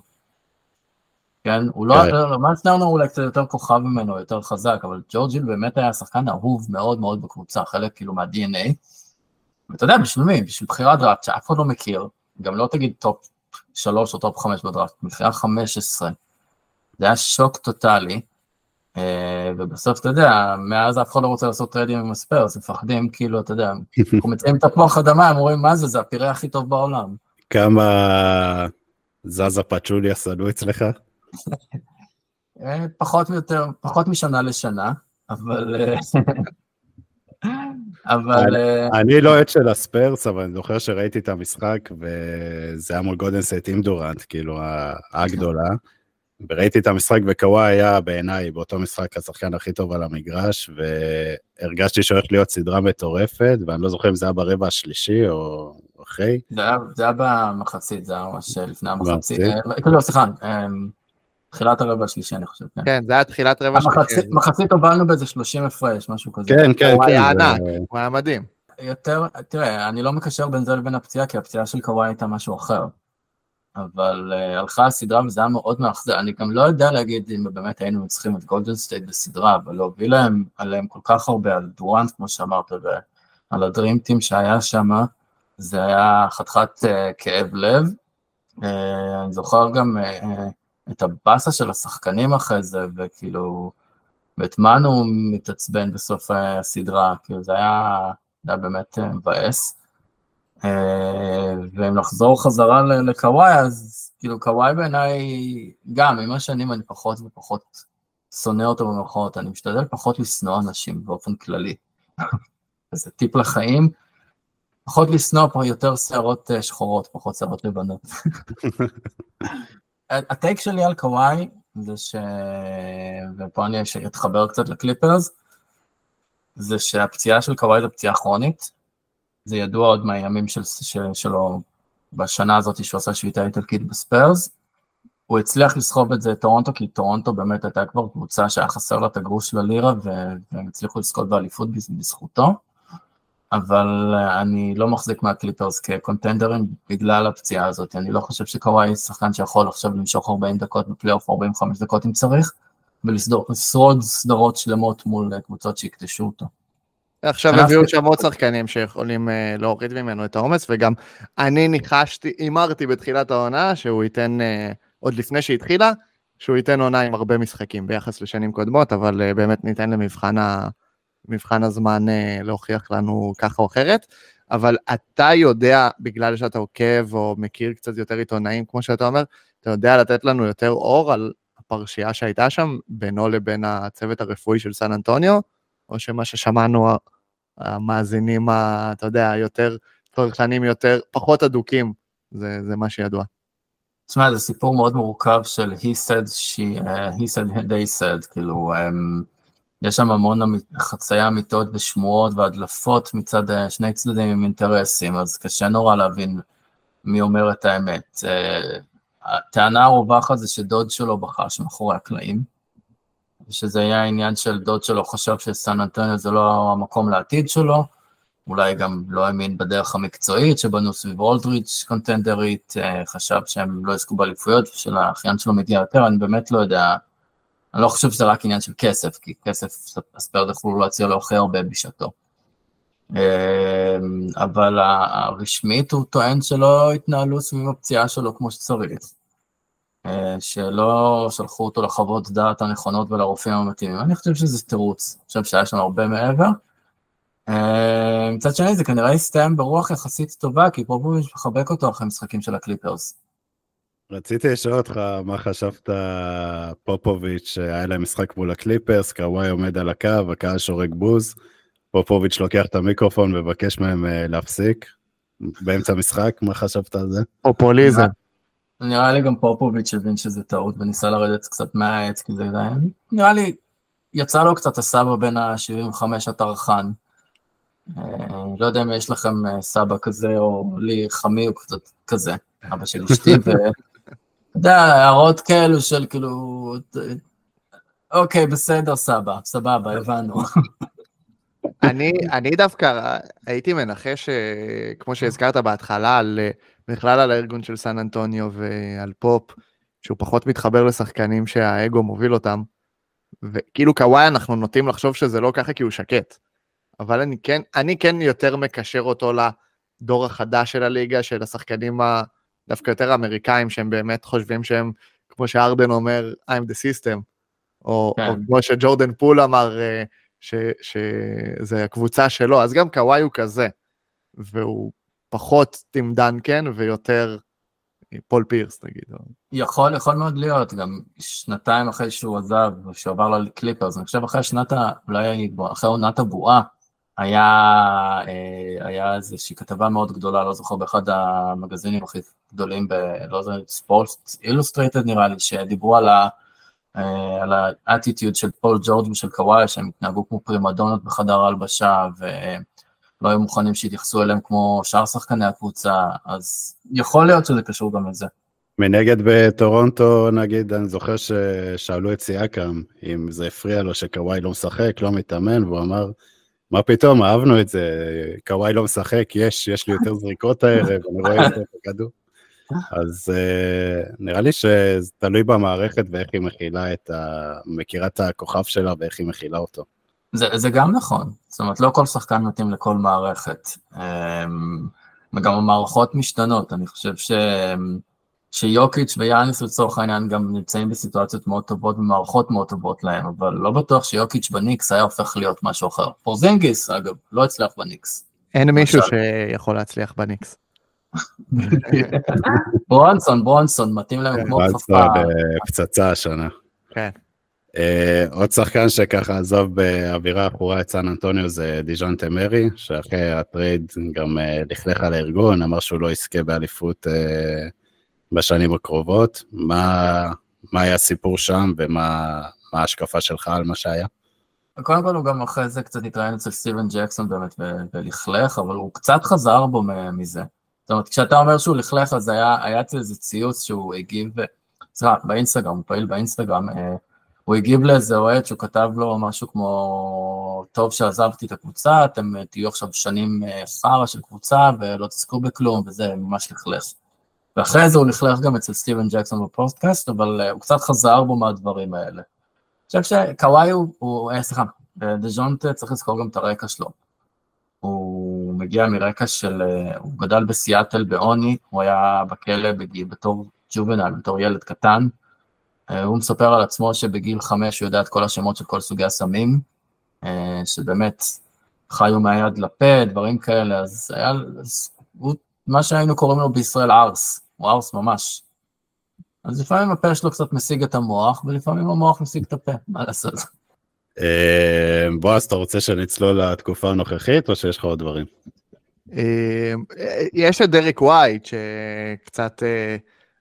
כן? הוא לא, כן. מיילס טרנר הוא אולי קצת יותר כוכב ממנו, יותר חזק, אבל ג'ורג' היל באמת היה שחקן אהוב מאוד מאוד בקבוצה, חלק כאילו מה-DNA. ואתה יודע, בשביל מי? בשביל בחירת דראפט שאף אחד לא מכיר, גם לא תגיד top 3 או top 5 בדראפט, בחירה 15. זה היה שוק טוטאלי, אה, ובסוף, אתה יודע, מאז אף אחד לא רוצה לעשות טריידים עם הספיירס, מפחדים, כאילו, אתה יודע, (laughs) אנחנו מציעים את התפוח אדמה, הם אומרים, מה זה, זה הפירה הכי טוב בעולם. כמה זזה פצ'וליה שנוא אצלך? פחות ויותר, פחות משנה לשנה, אבל... אבל... אה, אני לא עד של הספרס, אבל אני זוכר שראיתי את המשחק, וזה היה מול גודנסט עם דורנט, כאילו, הגדולה. וראיתי את המשחק, וקוואי היה בעיניי באותו משחק השחקן הכי טוב על המגרש, והרגשתי שהולך להיות סדרה מטורפת, ואני לא זוכר אם זה היה ברבע השלישי או אחרי. זה היה, במחצית, זה היה ממש לפני המחצית. כאילו, סליחה, אמ, תחילת הרבע השלישי, אני חושב. כן, כן זה היה תחילת רבע השלישי. מחצית הובלנו באיזה 30 הפרש, משהו כזה. כן, כן, כן. הוא היה ענק, הוא היה מדהים. יותר, תראה, אני לא מקשר בין זה לבין הפציעה, כי הפציעה של קוואי הייתה משהו אחר. אבל uh, הלכה הסדרה וזה היה מאוד מאכזב. אני גם לא יודע להגיד אם באמת היינו צריכים את גולדן סטייט בסדרה, אבל להוביל להם עליהם כל כך הרבה, על דורנט, כמו שאמרת, ועל הדרימטים שהיה שם, זה היה חתיכת uh, כאב לב. Uh, אני זוכר גם uh, את הבאסה של השחקנים אחרי זה, וכאילו, ואת מנו מתעצבן בסוף הסדרה, כאילו זה היה, זה היה באמת מבאס. אה, ואם נחזור חזרה לקוואי, אז כאילו קוואי בעיניי, גם עם השנים אני פחות ופחות שונא אותו במרכאות, אני משתדל פחות לשנוא אנשים באופן כללי. (laughs) זה טיפ לחיים, פחות לשנוא, יותר שערות אה, שחורות, פחות שערות לבנות. (laughs) ה take שלי על קוואי זה ש... ופה אני אתחבר קצת לקליפרס, זה שהפציעה של קוואי זו פציעה כרונית, זה ידוע עוד מהימים של, של, שלו בשנה הזאת שהוא עשה שביתה איטלקית בספיירס. הוא הצליח לסחוב את זה טורונטו, כי טורונטו באמת הייתה כבר קבוצה שהיה חסר לה את הגרוש ללירה, והם הצליחו לזכות באליפות בזכותו. אבל אני לא מחזיק מהקליפרס כקונטנדרים בגלל הפציעה הזאת. אני לא חושב שקוואי שחקן שיכול עכשיו למשוך 40 דקות בפלייאוף, 45 דקות אם צריך, ולשרוד סדרות שלמות מול קבוצות שיקטשו אותו. עכשיו הביאו שם עוד שחקנים שיכולים uh, להוריד ממנו את העומס, וגם אני ניחשתי, הימרתי בתחילת העונה שהוא ייתן, עוד לפני שהתחילה, שהוא ייתן עונה עם הרבה משחקים ביחס לשנים קודמות, אבל באמת ניתן למבחן ה, מבחן הזמן uh, להוכיח לנו ככה או אחרת. אבל אתה יודע, בגלל שאתה עוקב או מכיר קצת יותר עיתונאים, כמו שאתה אומר, אתה יודע לתת לנו יותר אור על הפרשייה שהייתה שם בינו לבין הצוות הרפואי של סן אנטוניו, או שמה ששמענו המאזינים, אתה יודע, יותר צרכנים יותר, פחות אדוקים, זה, זה מה שידוע. תשמע, זה סיפור מאוד מורכב של he said, she, uh, he said, they said, כאילו, um, יש שם המון חצייה אמיתות ושמועות והדלפות מצד uh, שני צדדים עם אינטרסים, אז קשה נורא להבין מי אומר את האמת. Uh, הטענה הרווחת זה שדוד שלו בחש מאחורי הקלעים, שזה היה עניין של דוד שלו חשב שסן אנטוניו זה לא המקום לעתיד שלו, אולי גם לא האמין בדרך המקצועית שבנו סביב אולדריץ' קונטנדרית, אה, חשב שהם לא יזכו באליפויות ושלאחיין שלו מגיע יותר, אני באמת לא יודע, אני לא חושב שזה רק עניין של כסף, כי כסף הספרד יכולו להציע לו הכי הרבה בשעתו. אה, אבל הרשמית הוא טוען שלא התנהלו סביב הפציעה שלו כמו שצריך. אה, שלא שלחו אותו לחוות דעת הנכונות ולרופאים המתאימים. אני חושב שזה תירוץ, אני חושב שהיה שם הרבה מעבר. אה, מצד שני זה כנראה הסתיים ברוח יחסית טובה, כי פרופוביץ' מחבק אותו אחרי משחקים של הקליפרס. רציתי לשאול אותך מה חשבת פופוביץ', היה להם משחק מול הקליפרס, קוואי עומד על הקו, הקהל שורק בוז, פופוביץ' לוקח את המיקרופון ומבקש מהם אה, להפסיק באמצע המשחק, מה חשבת על זה? פופוליזם. נראה לי גם פופוביץ' הבין שזה טעות וניסה לרדת קצת מהעץ, כי זה נראה לי, יצא לו קצת הסבא בין ה-75 הטרחן. אה, לא יודע אם יש לכם אה, סבא כזה, או לי חמי הוא קצת כזה, אבא של אשתי, (laughs) יודע, הערות כאלו של כאילו, אוקיי, בסדר, סבא, סבבה, הבנו. אני, אני דווקא הייתי מנחש, אה, כמו שהזכרת בהתחלה, על בכלל על הארגון של סן אנטוניו ועל פופ, שהוא פחות מתחבר לשחקנים שהאגו מוביל אותם. וכאילו קוואי אנחנו נוטים לחשוב שזה לא ככה כי הוא שקט. אבל אני כן, אני כן יותר מקשר אותו לדור החדש של הליגה, של השחקנים הדווקא יותר אמריקאים, שהם באמת חושבים שהם, כמו שהארדן אומר, I'm the system, או, כן. או כמו שג'ורדן פול אמר, אה, שזה הקבוצה שלו, אז גם קוואי הוא כזה. והוא פחות טים דנקן ויותר פול פירס נגיד. יכול, יכול מאוד להיות, גם שנתיים אחרי שהוא עזב, שהוא עבר לקליפרס, אני חושב אחרי שנת, ה... אולי אחרי עונת הבועה, היה, אה, היה איזושהי כתבה מאוד גדולה, לא זוכר, באחד המגזינים הכי גדולים, לא יודע, ספורט אילוסטרייטד נראה לי, שדיברו על ה... אה, על האטיטיוד של פול ג'ורג' ושל קוואי, שהם התנהגו כמו פרימדונות בחדר ההלבשה, ולא היו מוכנים שיתייחסו אליהם כמו שאר שחקני הקבוצה, אז יכול להיות שזה קשור גם לזה. מנגד בטורונטו, נגיד, אני זוכר ששאלו את סיאקם אם זה הפריע לו שקוואי לא משחק, לא מתאמן, והוא אמר, מה פתאום, אהבנו את זה, קוואי לא משחק, יש, יש לי יותר זריקות הערב, אני רואה יותר את הכדור. (laughs) אז uh, נראה לי שזה תלוי במערכת ואיך היא מכילה את ה... מכירה את הכוכב שלה ואיך היא מכילה אותו. זה, זה גם נכון, זאת אומרת, לא כל שחקן מתאים לכל מערכת. Um, וגם המערכות משתנות, אני חושב ש... שיוקיץ' ויאניס לצורך העניין גם נמצאים בסיטואציות מאוד טובות ומערכות מאוד טובות להם, אבל לא בטוח שיוקיץ' בניקס היה הופך להיות משהו אחר. פורזינגיס, אגב, לא הצליח בניקס. אין מישהו שיכול להצליח בניקס. (laughs) ברונסון, ברונסון, מתאים להם כמו כפפה. פצצה השנה. כן. Uh, עוד שחקן שככה עזב באווירה עכורה את סן אנטוניו זה דז'ונטה מארי, שאחרי ה trade גם uh, לכלך על הארגון, אמר שהוא לא יזכה באליפות uh, בשנים הקרובות. מה, מה היה הסיפור שם ומה ההשקפה שלך על מה שהיה? קודם כל הוא גם אחרי זה קצת התראיין אצל סטיבן ג'קסון באמת ולכלך, אבל הוא קצת חזר בו מזה. זאת אומרת, כשאתה אומר שהוא לכלך, אז היה, אצל איזה ציוץ שהוא הגיב, סליחה, באינסטגרם, הוא פעיל באינסטגרם, אה, הוא הגיב לאיזה אוהד שהוא כתב לו משהו כמו, טוב שעזבתי את הקבוצה, אתם תהיו עכשיו שנים אה, חרא של קבוצה ולא תזכו בכלום, וזה ממש לכלך. ואחרי זה הוא לכלך גם אצל סטיבן ג'קסון בפודקאסט, אבל uh, הוא קצת חזר בו מהדברים האלה. אני חושב שקוואי הוא, הוא אה, סליחה, דז'ונט צריך לזכור גם את הרקע שלו. הוא מגיע מרקע של, הוא גדל בסיאטל בעוני, הוא היה בכלא בגיל, בתור ג'ובנל, בתור ילד קטן. Uh, הוא מספר על עצמו שבגיל חמש הוא יודע את כל השמות של כל סוגי הסמים, uh, שבאמת חיו מהיד לפה, דברים כאלה, אז היה, הוא, מה שהיינו קוראים לו בישראל ארס. הוא ארס ממש. אז לפעמים הפה שלו קצת משיג את המוח, ולפעמים המוח משיג את הפה, מה לעשות? אה, בועז, אתה רוצה שנצלול לתקופה הנוכחית, או שיש לך עוד דברים? אה, יש את דרק ווייט, שקצת, אה,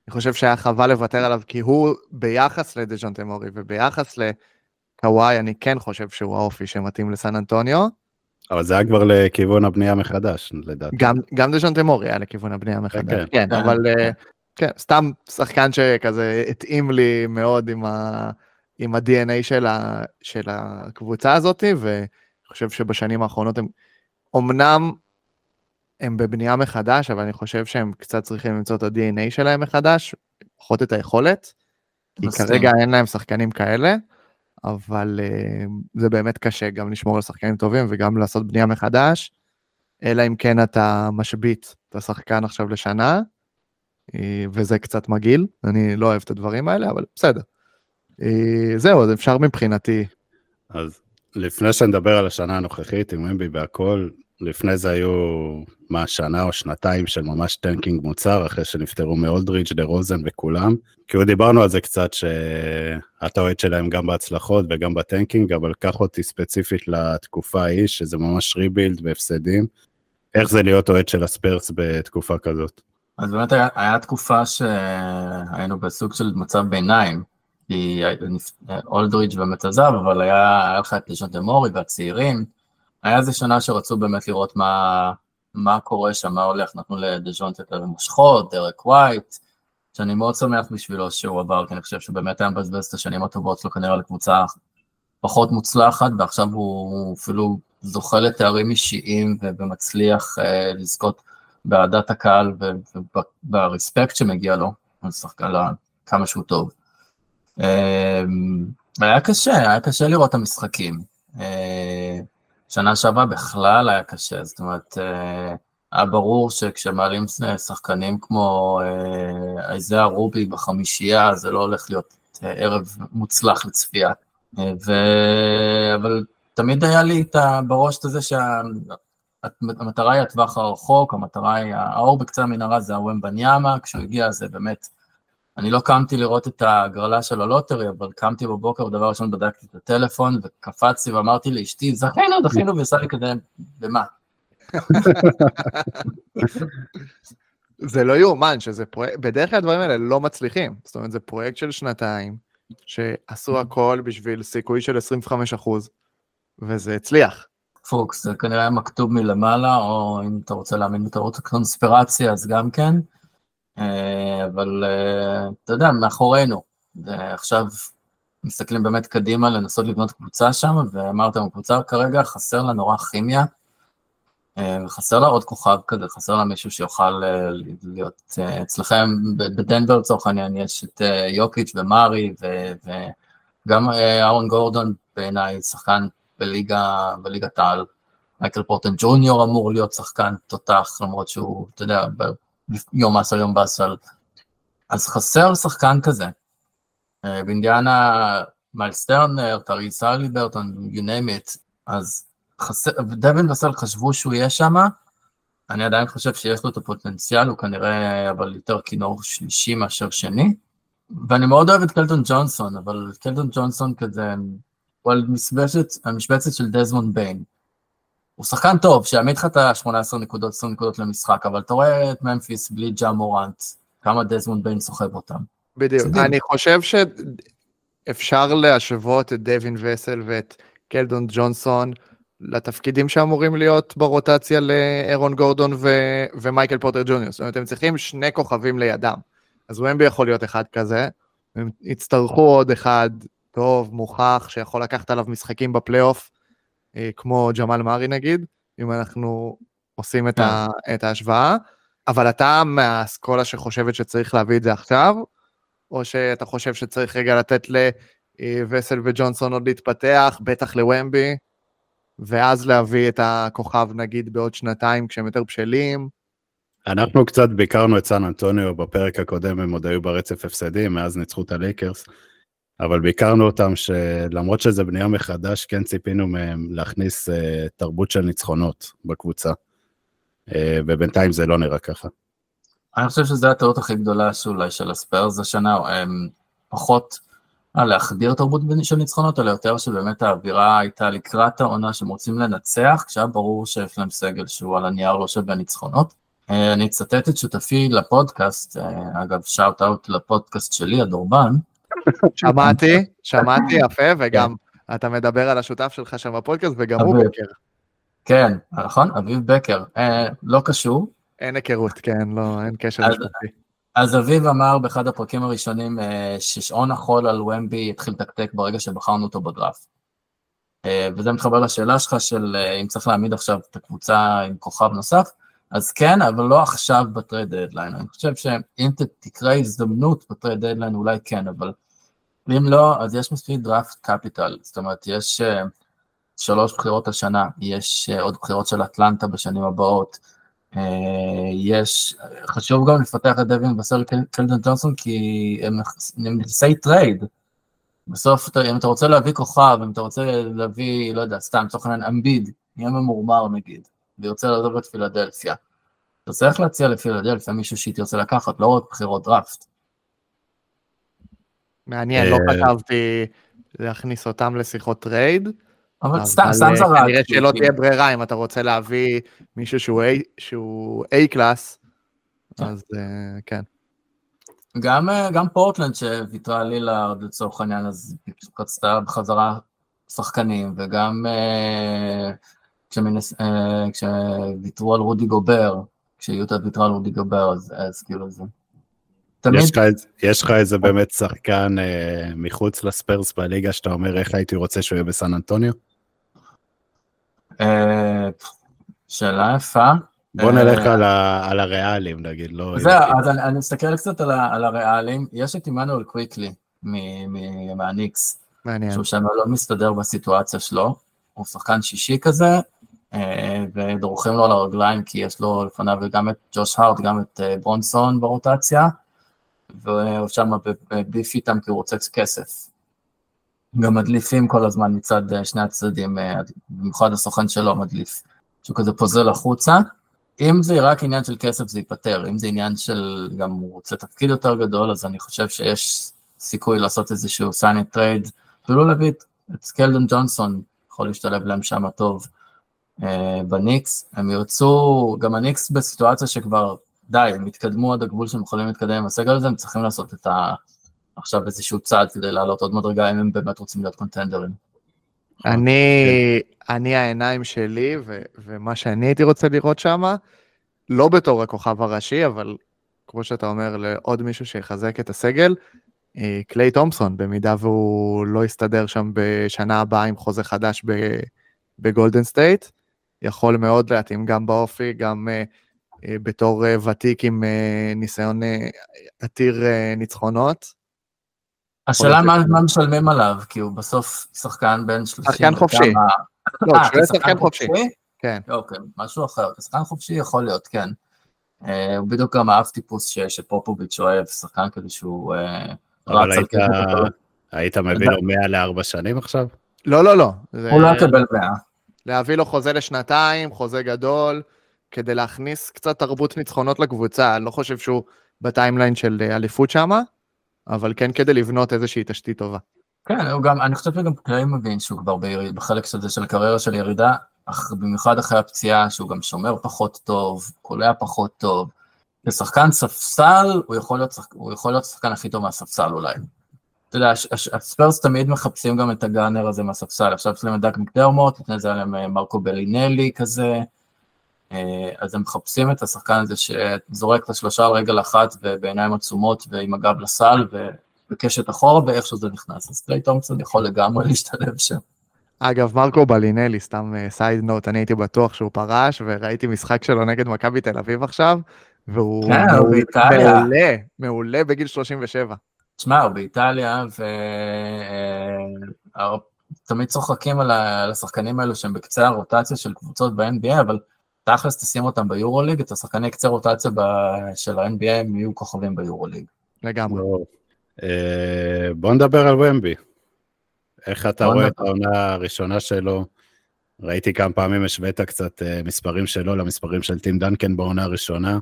אני חושב שהיה חבל לוותר עליו, כי הוא ביחס לדז'ונטה מורי וביחס לקוואי, אני כן חושב שהוא האופי שמתאים לסן אנטוניו. אבל זה היה כבר לכיוון הבנייה מחדש, לדעתי. גם, גם דשון תמורי היה לכיוון הבנייה מחדש. כן, כן, כן אבל אה, כן, סתם שחקן שכזה התאים לי מאוד עם, ה, עם ה-DNA של, ה, של הקבוצה הזאת, ואני חושב שבשנים האחרונות הם, אמנם הם בבנייה מחדש, אבל אני חושב שהם קצת צריכים למצוא את ה-DNA שלהם מחדש, פחות את היכולת, כי כרגע אין להם שחקנים כאלה. אבל uh, זה באמת קשה גם לשמור על שחקנים טובים וגם לעשות בנייה מחדש, אלא אם כן אתה משבית את השחקן עכשיו לשנה, uh, וזה קצת מגעיל, אני לא אוהב את הדברים האלה, אבל בסדר. Uh, זהו, אז אפשר מבחינתי. אז לפני שנדבר על השנה הנוכחית עם וומבי והכל, לפני זה היו, מה, שנה או שנתיים של ממש tanking מוצהר, אחרי שנפטרו מאולדריץ', דרוזן וכולם. כאילו דיברנו על זה קצת, שאתה אוהד שלהם גם בהצלחות וגם ב tanking, אבל קח אותי ספציפית לתקופה ההיא, שזה ממש rebuild והפסדים. איך זה להיות אוהד של הספרס בתקופה כזאת? אז באמת היה, היה תקופה שהיינו בסוג של מצב ביניים, כי אולדריץ' באמת עזב, אבל היה, היה לך את לישון דמורי והצעירים, היה איזה שנה שרצו באמת לראות מה, מה קורה שם, מה הולך, נתנו לדז'ונט את המושכות, דרק ווייט, שאני מאוד שמח בשבילו שהוא עבר, כי אני חושב שבאמת היה מבזבז את השנים הטובות שלו כנראה לקבוצה פחות מוצלחת, ועכשיו הוא אפילו זוכה לתארים אישיים ומצליח uh, לזכות באהדת הקהל וברספקט שמגיע לו, על שחקן כמה שהוא טוב. Uh, היה קשה, היה קשה לראות את המשחקים. Uh, שנה שעברה בכלל היה קשה, זאת אומרת, אה, היה ברור שכשמעלים שחקנים כמו איזאה אה, רובי בחמישייה, זה לא הולך להיות אה, ערב מוצלח לצפייה. ו... אבל תמיד היה לי את בראש את זה שהמטרה היא הטווח הרחוק, המטרה היא, האור בקצה המנהרה זה הוואם בניאמה, כשהוא הגיע זה באמת אני לא קמתי לראות את ההגרלה של הלוטרי, אבל קמתי בבוקר, ודבר ראשון בדקתי את הטלפון, וקפצתי ואמרתי לאשתי, זכינו, דחינו, ועשה לי כזה, במה? זה לא יאומן שזה פרויקט, בדרך כלל הדברים האלה לא מצליחים. זאת אומרת, זה פרויקט של שנתיים, שעשו הכל בשביל סיכוי של 25 אחוז, וזה הצליח. פוקס, זה כנראה היה מכתוב מלמעלה, או אם אתה רוצה להאמין בתיאוריות הקונספירציה, אז גם כן. אה, אבל אה, אתה יודע, מאחורינו. עכשיו מסתכלים באמת קדימה לנסות לבנות קבוצה שם, ואמרתם, קבוצה כרגע חסר לה נורא כימיה. אה, חסר לה עוד כוכב כזה, חסר לה מישהו שיוכל להיות אצלכם, בדנבר לצורך העניין יש את יוקיץ' ומרי, וגם אהרון גורדון בעיניי שחקן בליגה, בליגת העל. מייקל פורטן ג'וניור אמור להיות שחקן תותח, למרות שהוא, אתה יודע, יום אסל יום באסל. אז חסר שחקן כזה. אה, באינדיאנה מיילס טרנר, טרי סאלי ברטון, you name it, אז חסר, דווין וסל חשבו שהוא יהיה שם, אני עדיין חושב שיש לו את הפוטנציאל, הוא כנראה אבל יותר כינור שלישי מאשר שני, ואני מאוד אוהב את קלדון ג'ונסון, אבל קלדון ג'ונסון כזה, הוא על משבצת, המשבצת של דזמונד ביין. הוא שחקן טוב, שיעמיד לך את ה-18 נקודות, 20 נקודות למשחק, אבל אתה רואה את ממפיס בלי ג'ה מורנט, כמה דזמונד ביין סוחב אותם. בדיוק, אני חושב שאפשר להשוות את דווין וסל ואת קלדון ג'ונסון לתפקידים שאמורים להיות ברוטציה לאירון גורדון ו- ומייקל פוטר ג'וניור, זאת אומרת, הם צריכים שני כוכבים לידם. אז ומבי יכול להיות אחד כזה, הם יצטרכו עוד אחד טוב, מוכח, שיכול לקחת עליו משחקים בפלייאוף, כמו ג'מאל מארי נגיד, אם אנחנו עושים את, ה, כן. את ההשוואה, אבל אתה מהאסכולה שחושבת שצריך להביא את זה עכשיו, או שאתה חושב שצריך רגע לתת לווסל וג'ונסון עוד להתפתח, בטח לוומבי, ואז להביא את הכוכב נגיד בעוד שנתיים כשהם יותר בשלים? אנחנו קצת ביקרנו את סן אנטוניו בפרק הקודם, הם עוד היו ברצף הפסדים, מאז ניצחו את הלייקרס. אבל ביקרנו אותם שלמרות שזה בנייה מחדש, כן ציפינו מהם להכניס uh, תרבות של ניצחונות בקבוצה. Uh, ובינתיים זה לא נראה ככה. אני חושב שזו הטעות הכי גדולה שאולי של הספיירס השנה, הם פחות אה, להחדיר תרבות של ניצחונות, אלא יותר שבאמת האווירה הייתה לקראת העונה שהם רוצים לנצח, כשהיה ברור שיש להם סגל שהוא על הנייר לא שווה ניצחונות. אני אצטט את שותפי לפודקאסט, אגב, שאוט אאוט לפודקאסט שלי, הדורבן, שמעתי, שמעתי (laughs) יפה, וגם אתה מדבר על השותף שלך שם בפודקאסט, וגם הוא בקר. כן, נכון, אביב בקר. אה, לא קשור. אין היכרות, כן, לא, אין קשר משפטי. אז אביב אמר באחד הפרקים הראשונים אה, ששעון החול על וומבי התחיל לתקתק ברגע שבחרנו אותו בדראפט. אה, וזה מתחבר לשאלה שלך של אם צריך להעמיד עכשיו את הקבוצה עם כוכב נוסף, אז כן, אבל לא עכשיו ב trade deadline. אני חושב שאם תקרה הזדמנות ב trade deadline, אולי כן, אבל אם לא, אז יש מספיק draft capital, זאת אומרת, יש uh, שלוש בחירות השנה, יש uh, עוד בחירות של אטלנטה בשנים הבאות, uh, יש, חשוב גם לפתח את דווין וסל קלדון ג'ונסון, כי הם נכסי trade. בסוף, אם אתה רוצה להביא כוכב, אם אתה רוצה להביא, לא יודע, סתם, לצורך העניין, אמביד, יהיה ממורמר נגיד, וירצה לעזוב את פילדלפיה. אתה צריך להציע לפילדלפיה מישהו שהיא תרצה לקחת, לא רק בחירות דראפט. מעניין, לא אה, חשבתי להכניס אותם לשיחות trade. אבל סתם, סתם אה, זרק. כנראה שלא תהיה ברירה אם אתה רוצה להביא מישהו שהוא A-class, כן. אז אה, כן. גם, גם פורטלנד שוויתרה על לילארד לצורך העניין, אז רצתה בחזרה שחקנים, וגם כשוויתרו על רודי גובר, כשיוטה ויתרה על רודי גובר, אז, אז כאילו זה. תמיד... יש לך, יש לך איזה באמת שחקן אה, מחוץ לספרס בליגה שאתה אומר איך הייתי רוצה שהוא יהיה בסן אנטוניו? אה, שאלה יפה. בוא נלך אה, על, ה, על הריאלים נגיד, לא... זהו, אז אני, אני מסתכל קצת על, ה, על הריאלים, יש את עמנואל קוויקלי מהניקס, מעניין. שהוא שם לא מסתדר בסיטואציה שלו, הוא שחקן שישי כזה, אה, ודורכים לו על הרגליים כי יש לו לפניו גם את ג'וש הארט, גם את ברונסון ברוטציה. והוא שם ב beef איתם כי הוא רוצה כסף. גם מדליפים כל הזמן מצד אה, שני הצדדים, אה, במיוחד הסוכן שלו מדליף, שהוא כזה פוזל החוצה. אם זה רק עניין של כסף זה ייפתר, אם זה עניין של גם הוא רוצה תפקיד יותר גדול, אז אני חושב שיש סיכוי לעשות איזשהו sign and trade, אפילו להביא את סקלדון ג'ונסון, יכול להשתלב להם שם טוב אה, בניקס, הם ירצו, גם הניקס בסיטואציה שכבר די, הם התקדמו עד הגבול שהם יכולים להתקדם עם הסגל הזה, הם צריכים לעשות את ה... עכשיו איזשהו צעד כדי לעלות עוד מדרגה אם הם באמת רוצים להיות קונטנדרים. אני, אני העיניים שלי, ו, ומה שאני הייתי רוצה לראות שם, לא בתור הכוכב הראשי, אבל כמו שאתה אומר, לעוד מישהו שיחזק את הסגל, אה, קליי תומפסון, במידה והוא לא יסתדר שם בשנה הבאה עם חוזה חדש בגולדן סטייט, יכול מאוד להתאים גם באופי, גם uh, uh, בתור uh, ותיק עם uh, ניסיון uh, עתיר uh, ניצחונות. השאלה מה, מה משלמים עליו, כי הוא בסוף שחקן בן 30. שחקן חופשי. לא, אה, כשהוא שחקן חופשי. כן. אוקיי, משהו אחר. כשחקן חופשי יכול להיות, כן. אה, הוא בדיוק גם האב טיפוס ש, שפופוביץ' אוהב, שחקן כזה שהוא אה, רץ על כיף. היית מביא לו 100 לארבע שנים עכשיו? לא, לא, לא. הוא לא יקבל 100. להביא לו חוזה לשנתיים, חוזה גדול, כדי להכניס קצת תרבות ניצחונות לקבוצה. אני לא חושב שהוא בטיימליין של אליפות שמה, אבל כן כדי לבנות איזושהי תשתית טובה. כן, הוא גם, אני חושב שגם קליי מבין שהוא כבר ביריד, בחלק של זה של הקריירה של ירידה, אך במיוחד אחרי הפציעה, שהוא גם שומר פחות טוב, קולע פחות טוב. כשחקן ספסל, הוא יכול להיות, הוא יכול להיות השחקן הכי טוב מהספסל אולי. אתה יודע, הספרס תמיד מחפשים גם את הגאנר הזה מהספסל, עכשיו יש להם את דק מקדרמוט, לפני זה היה להם אה, מרקו בלינלי כזה, אה, אז הם מחפשים את השחקן הזה שזורק את השלושה על רגל אחת ובעיניים עצומות ועם הגב לסל ובקשת אחורה ואיכשהו זה נכנס. אז קליי תומפסון יכול לגמרי להשתלב שם. אגב, מרקו בלינלי, סתם סייד uh, נוט, אני הייתי בטוח שהוא פרש, וראיתי משחק שלו נגד מכבי תל אביב עכשיו, והוא כן, מעולה, מעולה בגיל 37. תשמע, הוא באיטליה, ותמיד אה, צוחקים על השחקנים האלו שהם בקצה הרוטציה של קבוצות ב-NBA, אבל תכלס תשים אותם ביורוליג, את השחקני קצה רוטציה של ה-NBA הם יהיו כוכבים ביורוליג. לגמרי. אה, בוא נדבר על ומבי. איך אתה רואה את העונה הראשונה שלו? ראיתי כמה פעמים השווית קצת אה, מספרים שלו למספרים של טים דנקן בעונה הראשונה.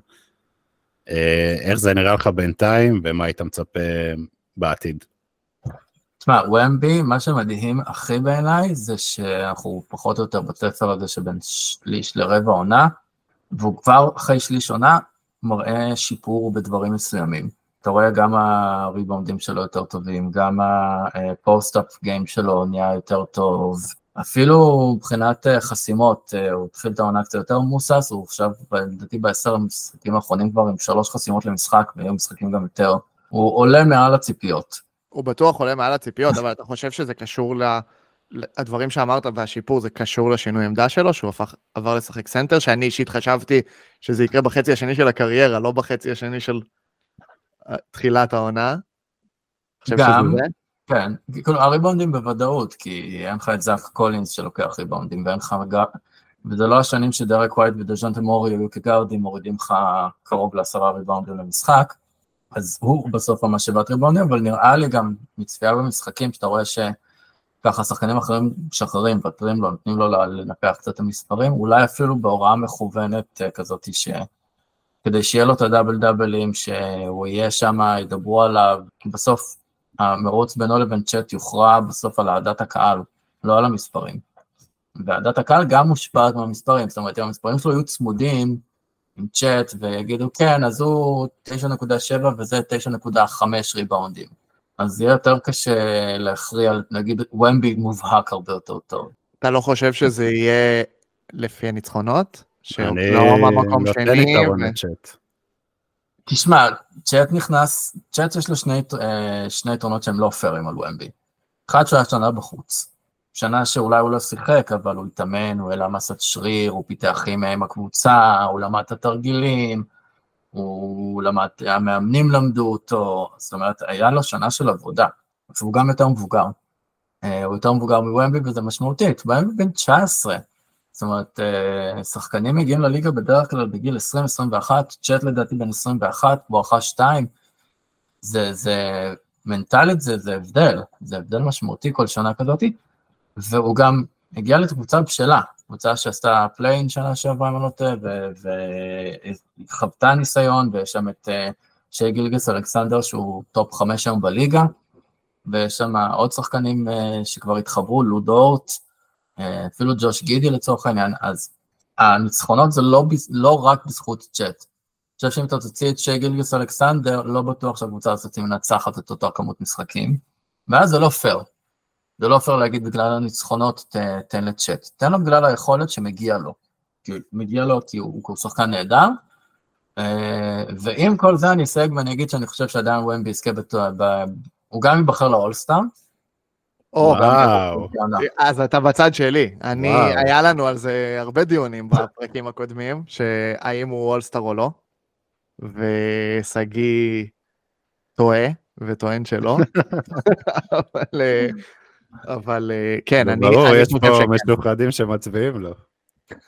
אה, איך זה נראה לך בינתיים, ומה היית מצפה בעתיד? תשמע, ומבי, מה שמדהים הכי בעיניי זה שאנחנו פחות או יותר בתפר הזה שבין שליש לרבע עונה, והוא כבר אחרי שליש עונה מראה שיפור בדברים מסוימים. אתה רואה גם הריבאונדים שלו יותר טובים, גם הפוסט-אפ גיים שלו נהיה יותר טוב, אפילו מבחינת אה, חסימות, אה, הוא התחיל את העונה קצת יותר מבוסס, הוא עכשיו, לדעתי בעשר המשחקים האחרונים כבר עם שלוש חסימות למשחק, והיו משחקים גם יותר, הוא עולה מעל הציפיות. הוא בטוח עולה מעל הציפיות, אבל אתה חושב שזה קשור ל... הדברים שאמרת והשיפור זה קשור לשינוי עמדה שלו, שהוא הפך, עבר לשחק סנטר, שאני אישית חשבתי שזה יקרה בחצי השני של הקריירה, לא בחצי השני של אה, תחילת העונה. גם, כן, כאילו הריבונדים בוודאות, כי אין לך את זאק קולינס שלוקח ריבונדים, ואין לך גם, וזה לא השנים שדרק ווייט ודז'נטה מורי היו כגארדים, מורידים לך קרוב לעשרה ריבונדים למשחק. אז הוא בסוף המשאבת ריבונדים, אבל נראה לי גם מצפייה במשחקים, שאתה רואה שככה שחקנים אחרים משחררים, מוותרים לו, נותנים לו לנפח קצת את המספרים, אולי אפילו בהוראה מכוונת אה, כזאת, ש... כדי שיהיה לו את הדאבל דאבלים, שהוא יהיה שם, ידברו עליו, כי בסוף המרוץ בינו לבין צ'אט יוכרע בסוף על אהדת הקהל, לא על המספרים. ואהדת הקהל גם מושפעת מהמספרים, זאת אומרת, אם המספרים שלו יהיו צמודים, עם צ'אט ויגידו כן, אז הוא 9.7 וזה 9.5 ריבאונדים. אז יהיה יותר קשה להכריע, נגיד ומבי מובהק הרבה יותר טוב. אתה לא חושב שזה יהיה לפי הניצחונות? אני לא נותן יתרון לצ'אט. תשמע, צ'אט נכנס, צ'אט יש לו שני, אה, שני יתרונות שהם לא פיירים על ומבי. אחד שהוא היה שנה בחוץ. שנה שאולי הוא לא שיחק, אבל הוא התאמן, הוא העלה מסת שריר, הוא פיתח כימיה עם הקבוצה, הוא למד את התרגילים, הוא למד, המאמנים למדו אותו, זאת אומרת, היה לו שנה של עבודה, והוא גם יותר מבוגר. אה, הוא יותר מבוגר מוומבי וזה משמעותית, וומבי בן 19. זאת אומרת, אה, שחקנים מגיעים לליגה בדרך כלל בגיל 20-21, צ'אט לדעתי בן 21, בואכה 2, זה, זה מנטלית זה, זה הבדל, זה הבדל משמעותי כל שנה כזאתי. והוא גם הגיע לקבוצה בשלה, קבוצה שעשתה play-in שנה שעברה, אם אני לא טועה, וחוותה ניסיון, ויש שם את אה, שי גילגס אלכסנדר, שהוא top חמש היום בליגה, ויש שם עוד שחקנים אה, שכבר התחברו, לו דורט, אפילו ג'וש גידי לצורך העניין, אז הניצחונות זה לא, לא רק בזכות צ'אט. אני חושב שאם אתה תוציא את שי גילגס אלכסנדר, לא בטוח שהקבוצה הזאת מנצחת את אותה כמות משחקים, ואז זה לא פייר. זה לא פייר להגיד בגלל הניצחונות ת, תן לצ'אט, תן לו בגלל היכולת שמגיע לו. כי מגיע לו כי הוא, הוא שחקן נהדר, אה, ועם כל זה אני אסייג ואני אגיד שאני חושב שעדיין ומבי יזכה, הוא גם ייבחר לאולסטאר, וואו. אז אתה בצד שלי. אני, היה לנו על זה הרבה דיונים בפרקים הקודמים, שהאם הוא אולסטאר או לא, ושגיא טועה, וטוען שלא. (laughs) אבל, אבל כן, אני, ברור, יש פה משוחדים שמצביעים לו.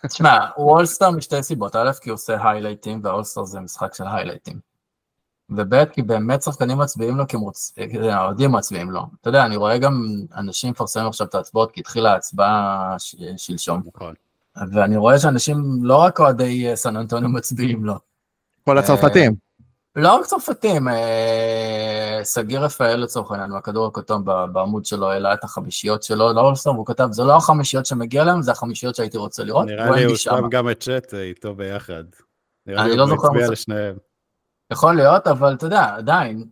תשמע, הוא אולסטאר משתי סיבות, א', כי הוא עושה היילייטים, והאולסטאר זה משחק של היילייטים. וב' כי באמת שחקנים מצביעים לו, כי האוהדים מצביעים לו. אתה יודע, אני רואה גם אנשים מפרסמים עכשיו את ההצבעות, כי התחילה ההצבעה שלשום. נכון. ואני רואה שאנשים, לא רק אוהדי אה, סן אנטוניו (laughs) מצביעים לו. כל הצרפתים. אה, לא רק צרפתים, אה, סגיר רפאל לצורך העניין, מהכדור הכתום בעמוד שלו, העלה את החמישיות שלו, לא לסוף, הוא כתב, זה לא החמישיות שמגיע להם, זה החמישיות שהייתי רוצה לראות. נראה לי הוא שם גם את צ'אט איתו ביחד. נראה לי לא הוא מצביע לשניהם. יכול להיות, אבל אתה יודע, עדיין,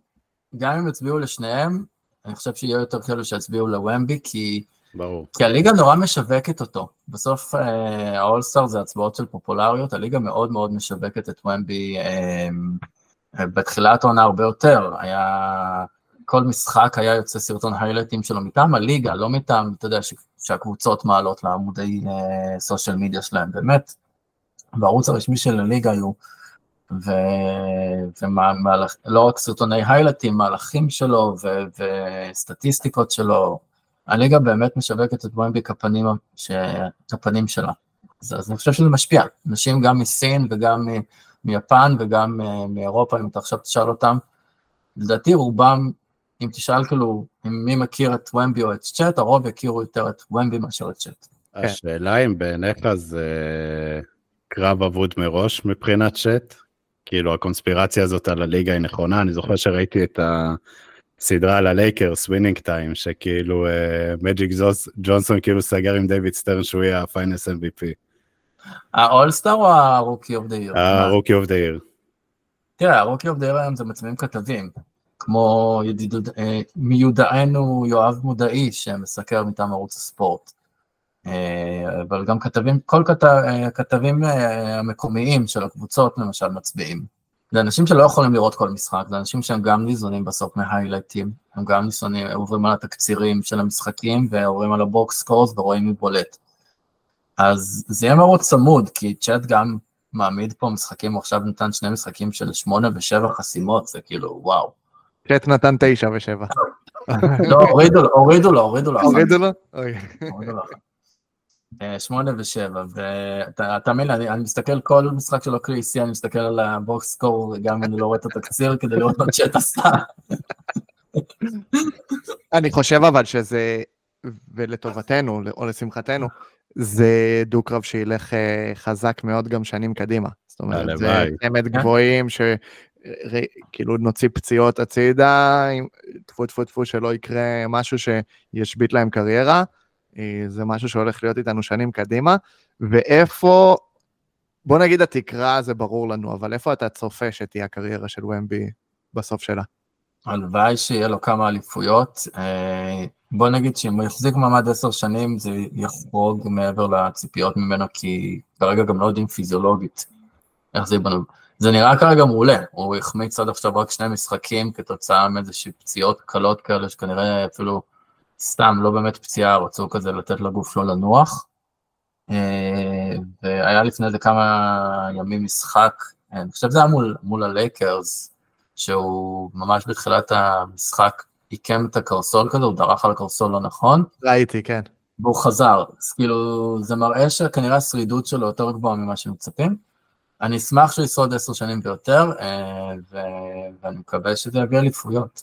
גם אם יצביעו לשניהם, אני חושב שיהיה יותר כאלו שיצביעו לוומבי, כי... ברור. כי הליגה נורא משווקת אותו. בסוף אה, האולסטאר זה הצבעות של פופולריות, הליגה מאוד מאוד משווקת את ומבי אה, אה, בתחילת העונה הרבה יותר. היה... כל משחק היה יוצא סרטון היילייטים שלו מטעם הליגה, לא מטעם, אתה יודע, ש... שהקבוצות מעלות לעמודי סושיאל מדיה שלהם, באמת. בערוץ הרשמי של הליגה היו ולא רק סרטוני היילטים, מהלכים שלו ו... וסטטיסטיקות שלו. הליגה באמת משווקת את וומבי כפנים, ש... כפנים שלה. אז, אז אני חושב שזה משפיע. אנשים גם מסין וגם מ... מיפן וגם uh, מאירופה, אם אתה עכשיו תשאל אותם, לדעתי רובם, אם תשאל כאילו, מי מכיר את ומבי או את צ'אט, הרוב יכירו יותר את ומבי מאשר את צ'אט. השאלה אם בעיניך זה קרב אבוד מראש מבחינת צ'אט? כאילו הקונספירציה הזאת על הליגה היא נכונה, אני זוכר שראיתי את הסדרה על הלייקרס, Winning Time, שכאילו מג'יק uh, ג'ונסון כאילו סגר עם דיוויד סטרן שהוא יהיה ה Finals MVP. ה All-Star או ה Rookie of the Year? ה Rookie of the Year. תראה, ה Rookie of the Year היום זה מצביעים כתבים, כמו אה, מיודענו יואב מודעי שמסקר מטעם ערוץ הספורט. אה, אבל גם כתבים, כל הכתבים אה, המקומיים של הקבוצות למשל מצביעים. זה אנשים שלא יכולים לראות כל משחק, זה אנשים שהם גם ניזונים בסוף מהיילייטים, הם גם ניזונים, עוברים על התקצירים של המשחקים ועוברים על ה box scores ורואים מי בולט. אז זה יהיה מאוד צמוד, כי צ'אט גם מעמיד פה משחקים, הוא עכשיו נתן שני משחקים של שמונה ושבע חסימות, זה כאילו וואו. צ'אט נתן תשע ושבע. לא, הורידו לו, הורידו לו, הורידו לו. הורידו לו? אה, שמונה ושבע, ותאמין לי, אני מסתכל כל משחק של אוקליסי, אני מסתכל על הבוקס סקור, גם אם אני לא רואה את התקציר, כדי לראות מה צ'אט עשה. אני חושב אבל שזה, ולטובתנו, או לשמחתנו, זה דו-קרב שילך אה, חזק מאוד גם שנים קדימה. זאת אומרת, זה אמת גבוהים ש... כאילו נוציא פציעות הצידה, טפו טפו טפו שלא יקרה משהו שישבית להם קריירה. אה, זה משהו שהולך להיות איתנו שנים קדימה, ואיפה, בוא נגיד התקרה זה ברור לנו, אבל איפה אתה צופה שתהיה הקריירה של ומבי בסוף שלה? הלוואי שיהיה לו כמה אליפויות. אה, בוא נגיד שאם הוא יחזיק מעמד עשר שנים זה יחרוג מעבר לציפיות ממנו, כי כרגע גם לא יודעים פיזיולוגית איך זה ייבנו. זה נראה כרגע מעולה, הוא החמיץ עד עכשיו רק שני משחקים כתוצאה מאיזושהי פציעות קלות כאלה, שכנראה אפילו סתם, לא באמת פציעה, רצו כזה לתת לגוף שלו לנוח. אה, והיה לפני זה כמה ימים משחק, אה, אני חושב שזה היה מול, מול הלייקרס, שהוא ממש בתחילת המשחק עיקם את הקרסול כזה, הוא דרך על הקרסול לא נכון. ראיתי, כן. והוא חזר, אז כאילו זה מראה שכנראה השרידות שלו יותר גבוהה ממה שמצפים. אני אשמח שהוא ישרוד עשר שנים ויותר, אה, ואני מקווה שזה יביא אליפויות.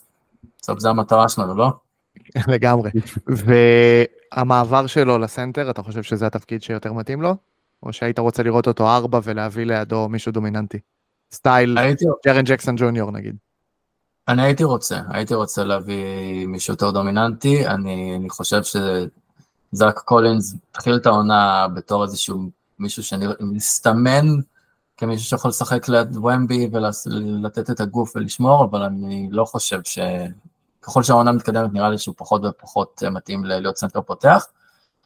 בסוף זו המטרה שלנו, לא? (laughs) לגמרי. המעבר שלו לסנטר, אתה חושב שזה התפקיד שיותר מתאים לו? או שהיית רוצה לראות אותו ארבע ולהביא לידו מישהו דומיננטי? סטייל הייתי, ג'ארן ג'קסון ג'וניור נגיד. אני הייתי רוצה, הייתי רוצה להביא מישהו יותר דומיננטי, אני, אני חושב שזאק קולינס התחיל את העונה בתור איזשהו מישהו שמסתמן כמישהו שיכול לשחק ליד ומבי ולתת את הגוף ולשמור, אבל אני לא חושב ש... ככל שהעונה מתקדמת נראה לי שהוא פחות ופחות מתאים להיות סנטר פותח.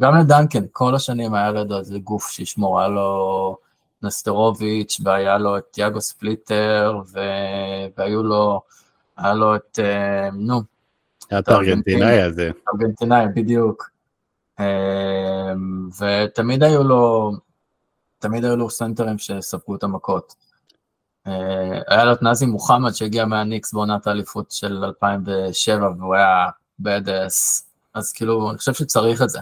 גם לדנקן, כל השנים היה לידו איזה גוף שישמור, היה לו נסטרוביץ' והיה לו את יאגו ספליטר ו... והיו לו, היה לו את, אה, נו. היה את הארגנטינאי הזה. ארגנטינאי, בדיוק. אה, ותמיד היו לו, תמיד היו לו סנטרים שספגו את המכות. אה, היה לו את נאזי מוחמד שהגיע מהניקס בעונת האליפות של 2007 והוא היה bad ass, אז כאילו אני חושב שצריך את זה.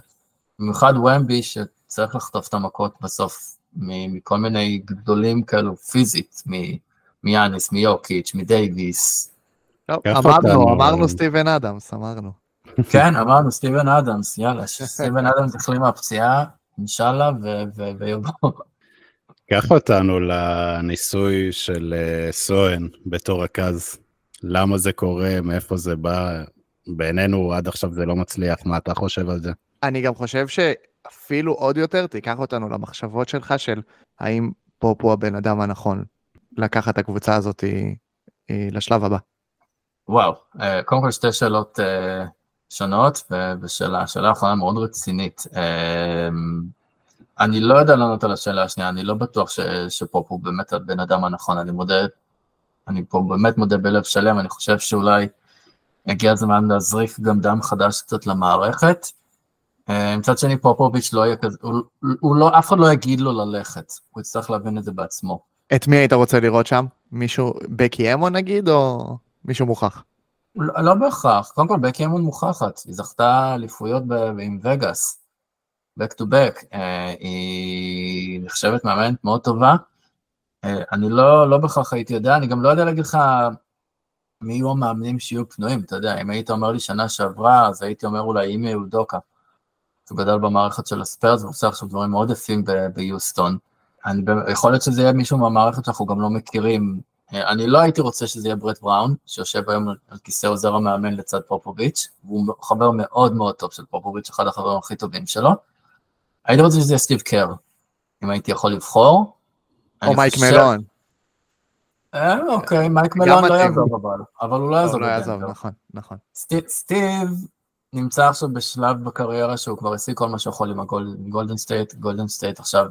במיוחד ומבי שצריך לחטוף את המכות בסוף מכל מיני גדולים כאלו פיזית, מיאניס, מיוקיץ', מדייוויס. אמרנו, אמרנו סטיבן אדמס, אמרנו. כן, אמרנו סטיבן אדמס, יאללה, סטיבן אדמס החלים מהפציעה, אינשאללה, ויבוא. קח אותנו לניסוי של אה, סואן בתור רכז. למה זה קורה, מאיפה זה בא? בעינינו עד עכשיו זה לא מצליח, מה אתה חושב על זה? אני גם חושב שאפילו עוד יותר תיקח אותנו למחשבות שלך של האם פופ הוא הבן אדם הנכון לקחת את הקבוצה הזאת אה, לשלב הבא. וואו, אה, קודם כל שתי שאלות שונות, ושאלה, שאלה האחרונה מאוד רצינית. אני לא יודע לענות על השאלה השנייה, אני לא בטוח ש, שפופ הוא באמת הבן אדם הנכון, אני מודה, אני פה באמת מודה בלב שלם, אני חושב שאולי הגיע הזמן להזריק גם דם חדש קצת למערכת. אה, מצד שני פופוביץ' לא יהיה כזה, הוא, הוא לא, אף אחד לא יגיד לו ללכת, הוא יצטרך להבין את זה בעצמו. את מי היית רוצה לראות שם? מישהו, בקי אמו נגיד, או מישהו מוכח? לא, לא בהכרח, קודם כל בקי אמון מוכחת, היא זכתה אליפויות עם וגאס. Back to back, uh, היא נחשבת מאמנת מאוד טובה. Uh, אני לא, לא בהכרח הייתי יודע, אני גם לא יודע להגיד לך מי יהיו המאמנים שיהיו פנויים, אתה יודע, אם היית אומר לי שנה שעברה, אז הייתי אומר אולי אימי אודוקה. הוא גדל במערכת של הספיירס ועושה עכשיו דברים מאוד יפים ביוסטון. אני, יכול להיות שזה יהיה מישהו מהמערכת שאנחנו גם לא מכירים. אה, אני לא הייתי רוצה שזה יהיה ברט בראון, שיושב היום על כיסא עוזר המאמן לצד פופוביץ', והוא חבר מאוד מאוד טוב של פופוביץ', אחד החברים הכי טובים שלו. הייתי רוצה שזה יהיה סטיב קר, אם הייתי יכול לבחור. או מייק מלון. אה, אוקיי, מייק מלון לא יעזוב אבל, אבל הוא לא יעזוב. לא יעזוב, נכון, נכון. סטיב נמצא עכשיו בשלב בקריירה שהוא כבר השיג כל מה שיכול עם הגולדן סטייט, גולדן סטייט עכשיו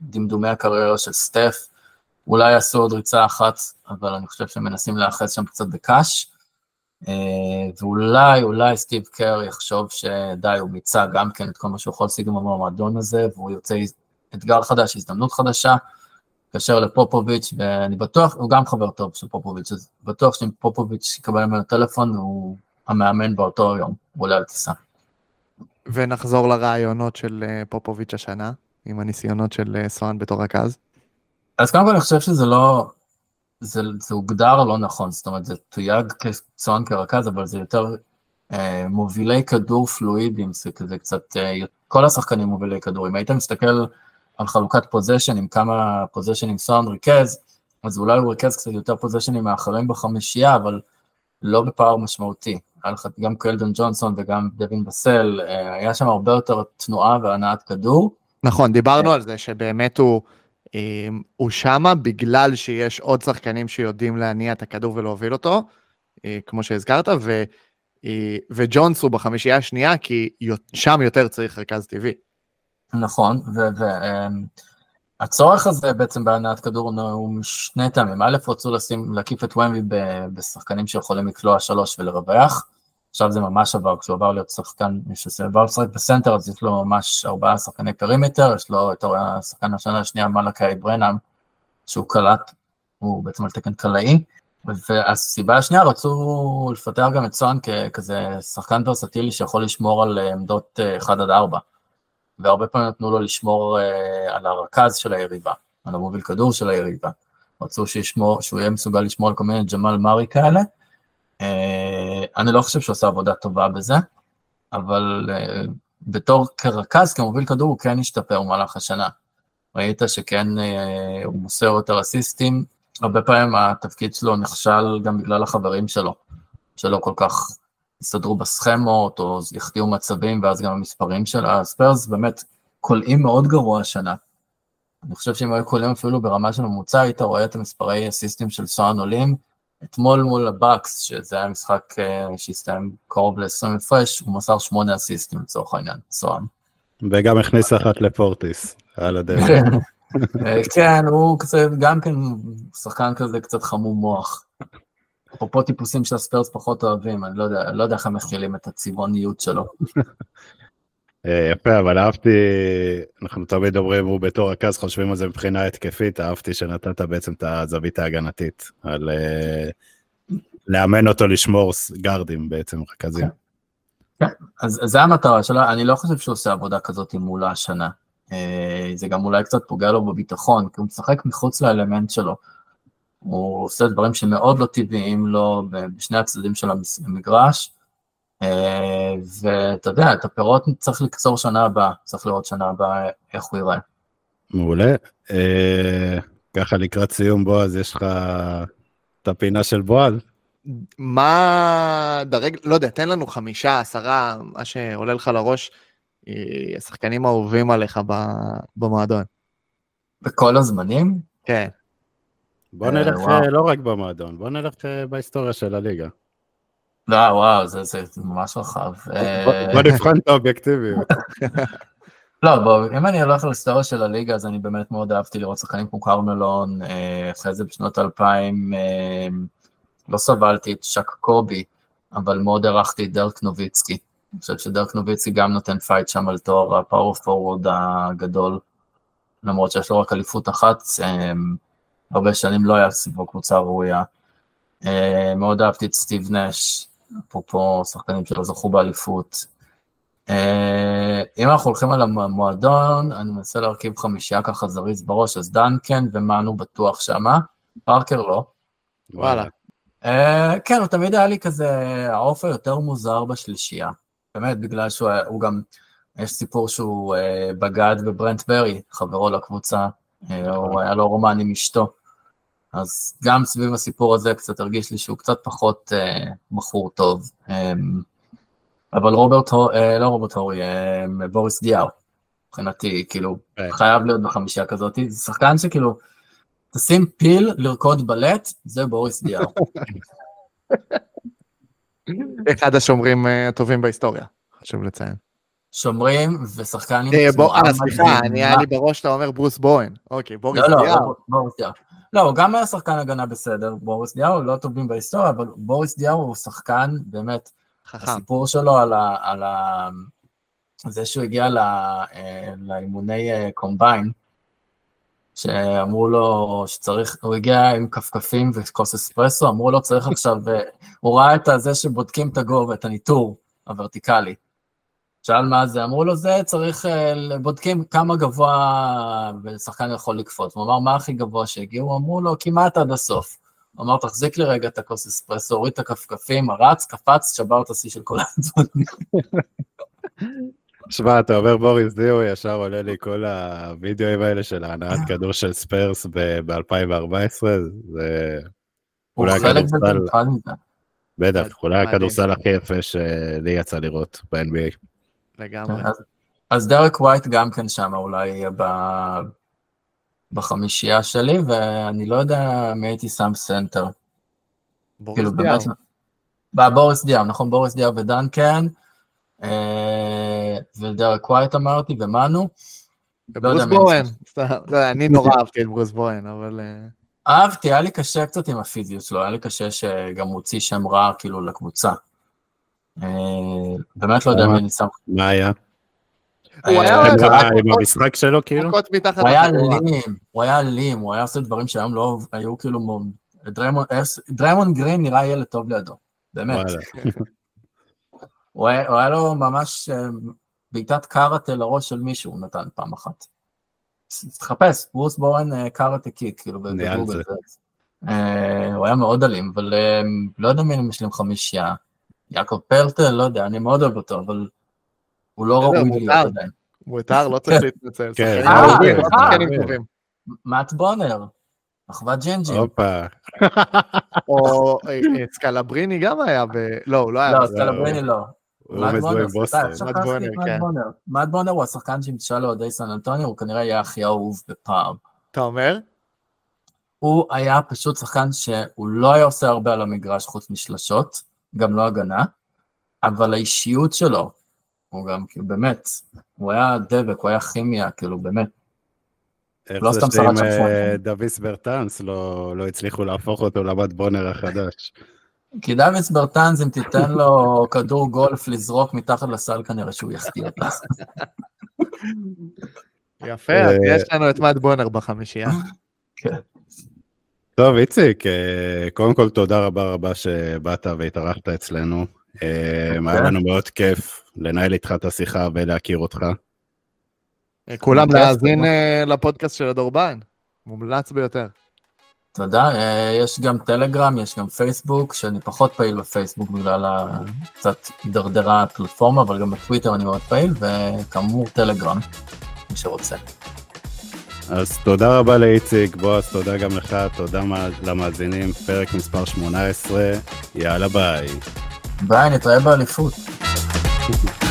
דמדומי הקריירה של סטף. אולי יעשו עוד ריצה אחת, אבל אני חושב שהם מנסים להאחז שם קצת בקש. אה, ואולי, אולי סטיב קר יחשוב שדי, הוא מיצה גם כן את כל מה שהוא יכול להשיג עם המועדון הזה, והוא יוצא אתגר חדש, הזדמנות חדשה, מתקשר לפופוביץ', ואני בטוח, הוא גם חבר טוב של פופוביץ', אז בטוח שאם פופוביץ' יקבל ממנו טלפון, הוא המאמן באותו יום, הוא עולה על טיסה. ונחזור לרעיונות של אה, פופוביץ' השנה, עם הניסיונות של אה, סואן בתור רכז. אז קודם כל אני חושב שזה לא, זה, זה הוגדר לא נכון, זאת אומרת, זה תויג כצאן כרכז, אבל זה יותר אה, מובילי כדור פלואידים, זה כזה קצת, אה, כל השחקנים מובילי כדור. אם היית מסתכל על חלוקת פוזיישנים, כמה פוזיישנים סואן ריכז, אז אולי הוא ריכז קצת יותר פוזיישנים מאחרים בחמישייה, אבל לא בפער משמעותי. היה לך גם קלדון ג'ונסון וגם דווין בסל, אה, היה שם הרבה יותר תנועה והנעת כדור. נכון, דיברנו על זה שבאמת הוא... אמ, הוא שמה בגלל שיש עוד שחקנים שיודעים להניע את הכדור ולהוביל אותו, אה, כמו שהזכרת, ו, אה, וג'ונס הוא בחמישייה השנייה, כי שם יותר צריך רכז טבעי. נכון, והצורך אמ, הזה בעצם בהנעת כדור הוא משני טעמים. א', רצו לשים, להקיף את ומבי בשחקנים שיכולים לקלוע שלוש ולרווח. עכשיו זה ממש עבר, כשהוא עבר להיות שחקן, כשהוא לשחק בסנטר, אז יש לו ממש ארבעה שחקני perimeter, יש לו את השחקן השנה השנייה, מלאקי ברנאם, שהוא קלט, הוא בעצם על תקן קלעי, והסיבה השנייה, רצו לפתח גם את סואן ככזה שחקן ורסטילי שיכול לשמור על עמדות 1 עד 4, והרבה פעמים נתנו לו לשמור אה, על הרכז של היריבה, על המוביל כדור של היריבה. רצו שישמור, שהוא יהיה מסוגל לשמור על כל מיני ג'מאל מארי כאלה, אה, אני לא חושב שהוא עושה עבודה טובה בזה, אבל אה, בתור כרכז, כמוביל כדור, הוא כן השתפר במהלך השנה. ראית שכן אה, הוא מוסר יותר אסיסטים, הרבה פעמים התפקיד שלו נכשל גם בגלל החברים שלו, שלא כל כך הסתדרו בסכמות, או החטיאו מצבים, ואז גם המספרים של הספיירס באמת קולעים מאוד גרוע השנה. אני חושב שאם היו קולעים אפילו ברמה של ממוצע, היית רואה את המספרי אסיסטים של סוהאן עולים. אתמול מול הבאקס, שזה היה משחק אה, שהסתיים קרוב ל-20 הפרש, הוא מסר שמונה אסיסטים לצורך העניין, סוהאן. וגם הכניס אחת לפורטיס, על הדרך. אה, כן, הוא קצת, גם כן שחקן כזה קצת חמום מוח. אפרופו טיפוסים שהספיירס פחות אוהבים, אני לא יודע, לא יודע איך הם מכילים את הצבעוניות שלו. אה, יפה, אבל אהבתי, אנחנו תמיד אומרים, הוא בתור רכז חושבים על זה מבחינה התקפית, אהבתי שנתת בעצם את הזווית ההגנתית, על uh, לאמן אותו לשמור גארדים בעצם, רכזים. כן, אז זה המטרה שלו, אני לא חושב שהוא עושה עבודה כזאת מולה השנה. אה, זה גם אולי קצת פוגע לו בביטחון, כי הוא משחק מחוץ לאלמנט שלו. הוא עושה דברים שמאוד לא טבעיים לו בשני הצדדים של המגרש, אה, ואתה יודע, את הפירות צריך לקצור שנה הבאה, צריך לראות שנה הבאה איך הוא ייראה. מעולה. אה, ככה לקראת סיום, בועז, יש לך את הפינה של בועז? מה דרג, לא יודע, תן לנו חמישה, עשרה, מה שעולה לך לראש, השחקנים האהובים עליך במועדון. בכל הזמנים? כן. בוא נלך לא רק במועדון, בוא נלך בהיסטוריה של הליגה. לא, וואו, זה, זה ממש רחב. בוא נבחן את האובייקטיביות. לא, בוא, אם אני הולך להיסטוריה של הליגה, אז אני באמת מאוד אהבתי לראות שחקנים כמו קרמלון, אחרי זה בשנות 2000, לא סבלתי את שק קובי, אבל מאוד הערכתי את דרק נוביצקי. אני חושב שדרק נוביצקי גם נותן פייט שם על תואר ה power forward הגדול, למרות שיש לו רק אליפות אחת, הרבה שנים לא היה סביבו קבוצה ראויה. מאוד אהבתי את סטיב נש, אפרופו שחקנים שלא זכו באליפות. אם אנחנו הולכים על המועדון, אני מנסה להרכיב חמישייה ככה זריז בראש, אז דנקן ומאנו בטוח שמה, פארקר לא. וואלה. כן, הוא תמיד היה לי כזה העוף היותר מוזר בשלישייה. באמת, בגלל שהוא גם, יש סיפור שהוא בגד בברנט ברי, חברו לקבוצה, הוא היה לו רומן עם אשתו. אז גם סביב הסיפור הזה קצת הרגיש לי שהוא קצת פחות אה, בחור טוב. אה, אבל רוברט, אה, לא רוברט הורי, אה, בוריס דיאר, מבחינתי, כאילו, okay. חייב להיות בחמישייה כזאת. זה שחקן שכאילו, תשים פיל לרקוד בלט, זה בוריס דיאר. (laughs) אחד השומרים הטובים בהיסטוריה, חשוב לציין. שומרים ושחקנים... אה, סליחה, אני היה לי בראש שאתה אומר ברוס בוהן. אוקיי, בוריס דיאר. לא, לא, בוריס דיאר. לא, הוא גם היה שחקן הגנה בסדר, בוריס דיאר, הוא לא טובים בהיסטוריה, אבל בוריס דיאר הוא שחקן, באמת, חכם. הסיפור שלו על, ה, על ה, זה שהוא הגיע ל, לאימוני קומביין, שאמרו לו שצריך, הוא הגיע עם כפכפים וכוס אספרסו, אמרו לו צריך עכשיו, הוא ראה את זה שבודקים את הגובה, את הניטור הוורטיקלי. שאל מה זה, אמרו לו זה צריך, בודקים כמה גבוה שחקן יכול לקפוץ. הוא אמר, מה הכי גבוה שהגיעו? אמרו לו, כמעט עד הסוף. הוא אמר, תחזיק לי רגע את הכוס אספרסו, הוריד את הכפכפים, רץ, קפץ, שבר את השיא של כל הזמנים. שמע, אתה אומר בוריס דיו, ישר עולה לי כל הווידאוים האלה של ההנעת כדור של ספרס ב-2014, זה... הוא חלק מזה. בטח, אולי הכדורסל הכי יפה שלי יצא לראות ב-NBA. לגמרי. אז דרק ווייט גם כן שם אולי יהיה בחמישייה שלי, ואני לא יודע מי הייתי שם סנטר. בוריס כאילו. בוריס נכון, בוריס דיאר ודנקן, ודרק ווייט אמרתי, ומנו. ברוס בוהן, לא, אני נורא אהבתי את ברוס בוהן, אבל... אהבתי, היה לי קשה קצת עם הפיזיות שלו, היה לי קשה שגם הוציא שם רע כאילו לקבוצה. באמת לא יודע מי אני שם. מה היה? הוא היה עם המשחק שלו כאילו? הוא היה אלים, הוא היה אלים, הוא היה עושה דברים שהיום לא היו כאילו, דריימון גרין נראה ילד טוב לידו, באמת. (laughs) הוא היה לו ממש בעיטת קארטה לראש של מישהו, הוא נתן פעם אחת. תחפש, ברוס בורן קארטה קיק, כאילו בגוגל. הוא היה מאוד אלים, אבל לא יודע מי משלים חמישייה. יעקב פרטל, לא יודע, אני מאוד אוהב אותו, אבל הוא לא ראוי. להיות עדיין. מותר, לא צריך להתנצל. כן. אה, אה, אה. מאט בונר, אחוות ג'ינג'י. הופה, או סקלבריני גם היה ב... לא, הוא לא היה. לא, סקלבריני לא. הוא מאט בונר, מאט בונר, כן. מאט בונר הוא השחקן שנמשל לאוהדי סן אנטוניו, הוא כנראה יהיה הכי אהוב בפעם. אתה אומר? הוא היה פשוט שחקן שהוא לא היה עושה הרבה על המגרש חוץ משלשות, גם לא הגנה, אבל האישיות שלו, הוא גם, כאילו, באמת, הוא היה דבק, הוא היה כימיה, כאילו, באמת. איך לא זה סתם שרד שם אה, שמונה. דוויס ברטאנס לא לא הצליחו להפוך אותו לבת בונר החדש? כי דוויס ברטנז, אם תיתן לו (laughs) כדור גולף לזרוק מתחת לסל, כנראה שהוא יחטיא אותה. יפה, אה, יש לנו את מאט בונר בחמישייה. טוב, איציק, אה, קודם כל תודה רבה רבה שבאת והתארחת אצלנו. אה, היה לנו מאוד כיף לנהל איתך את השיחה ולהכיר אותך. כולם בכיף, להאזין. אה, לפודקאסט של הדורבן. מומלץ ביותר. תודה, אה, יש גם טלגרם, יש גם פייסבוק, שאני פחות פעיל בפייסבוק בגלל ה- קצת הידרדרה הפלטפורמה, אבל גם בטוויטר אני מאוד פעיל, וכאמור טלגרם, מי שרוצה. אז תודה רבה לאיציק, בועז, תודה גם לך, תודה למאזינים, פרק מספר 18, יאללה ביי. ביי, נתראה באליפות. Thank (laughs) you.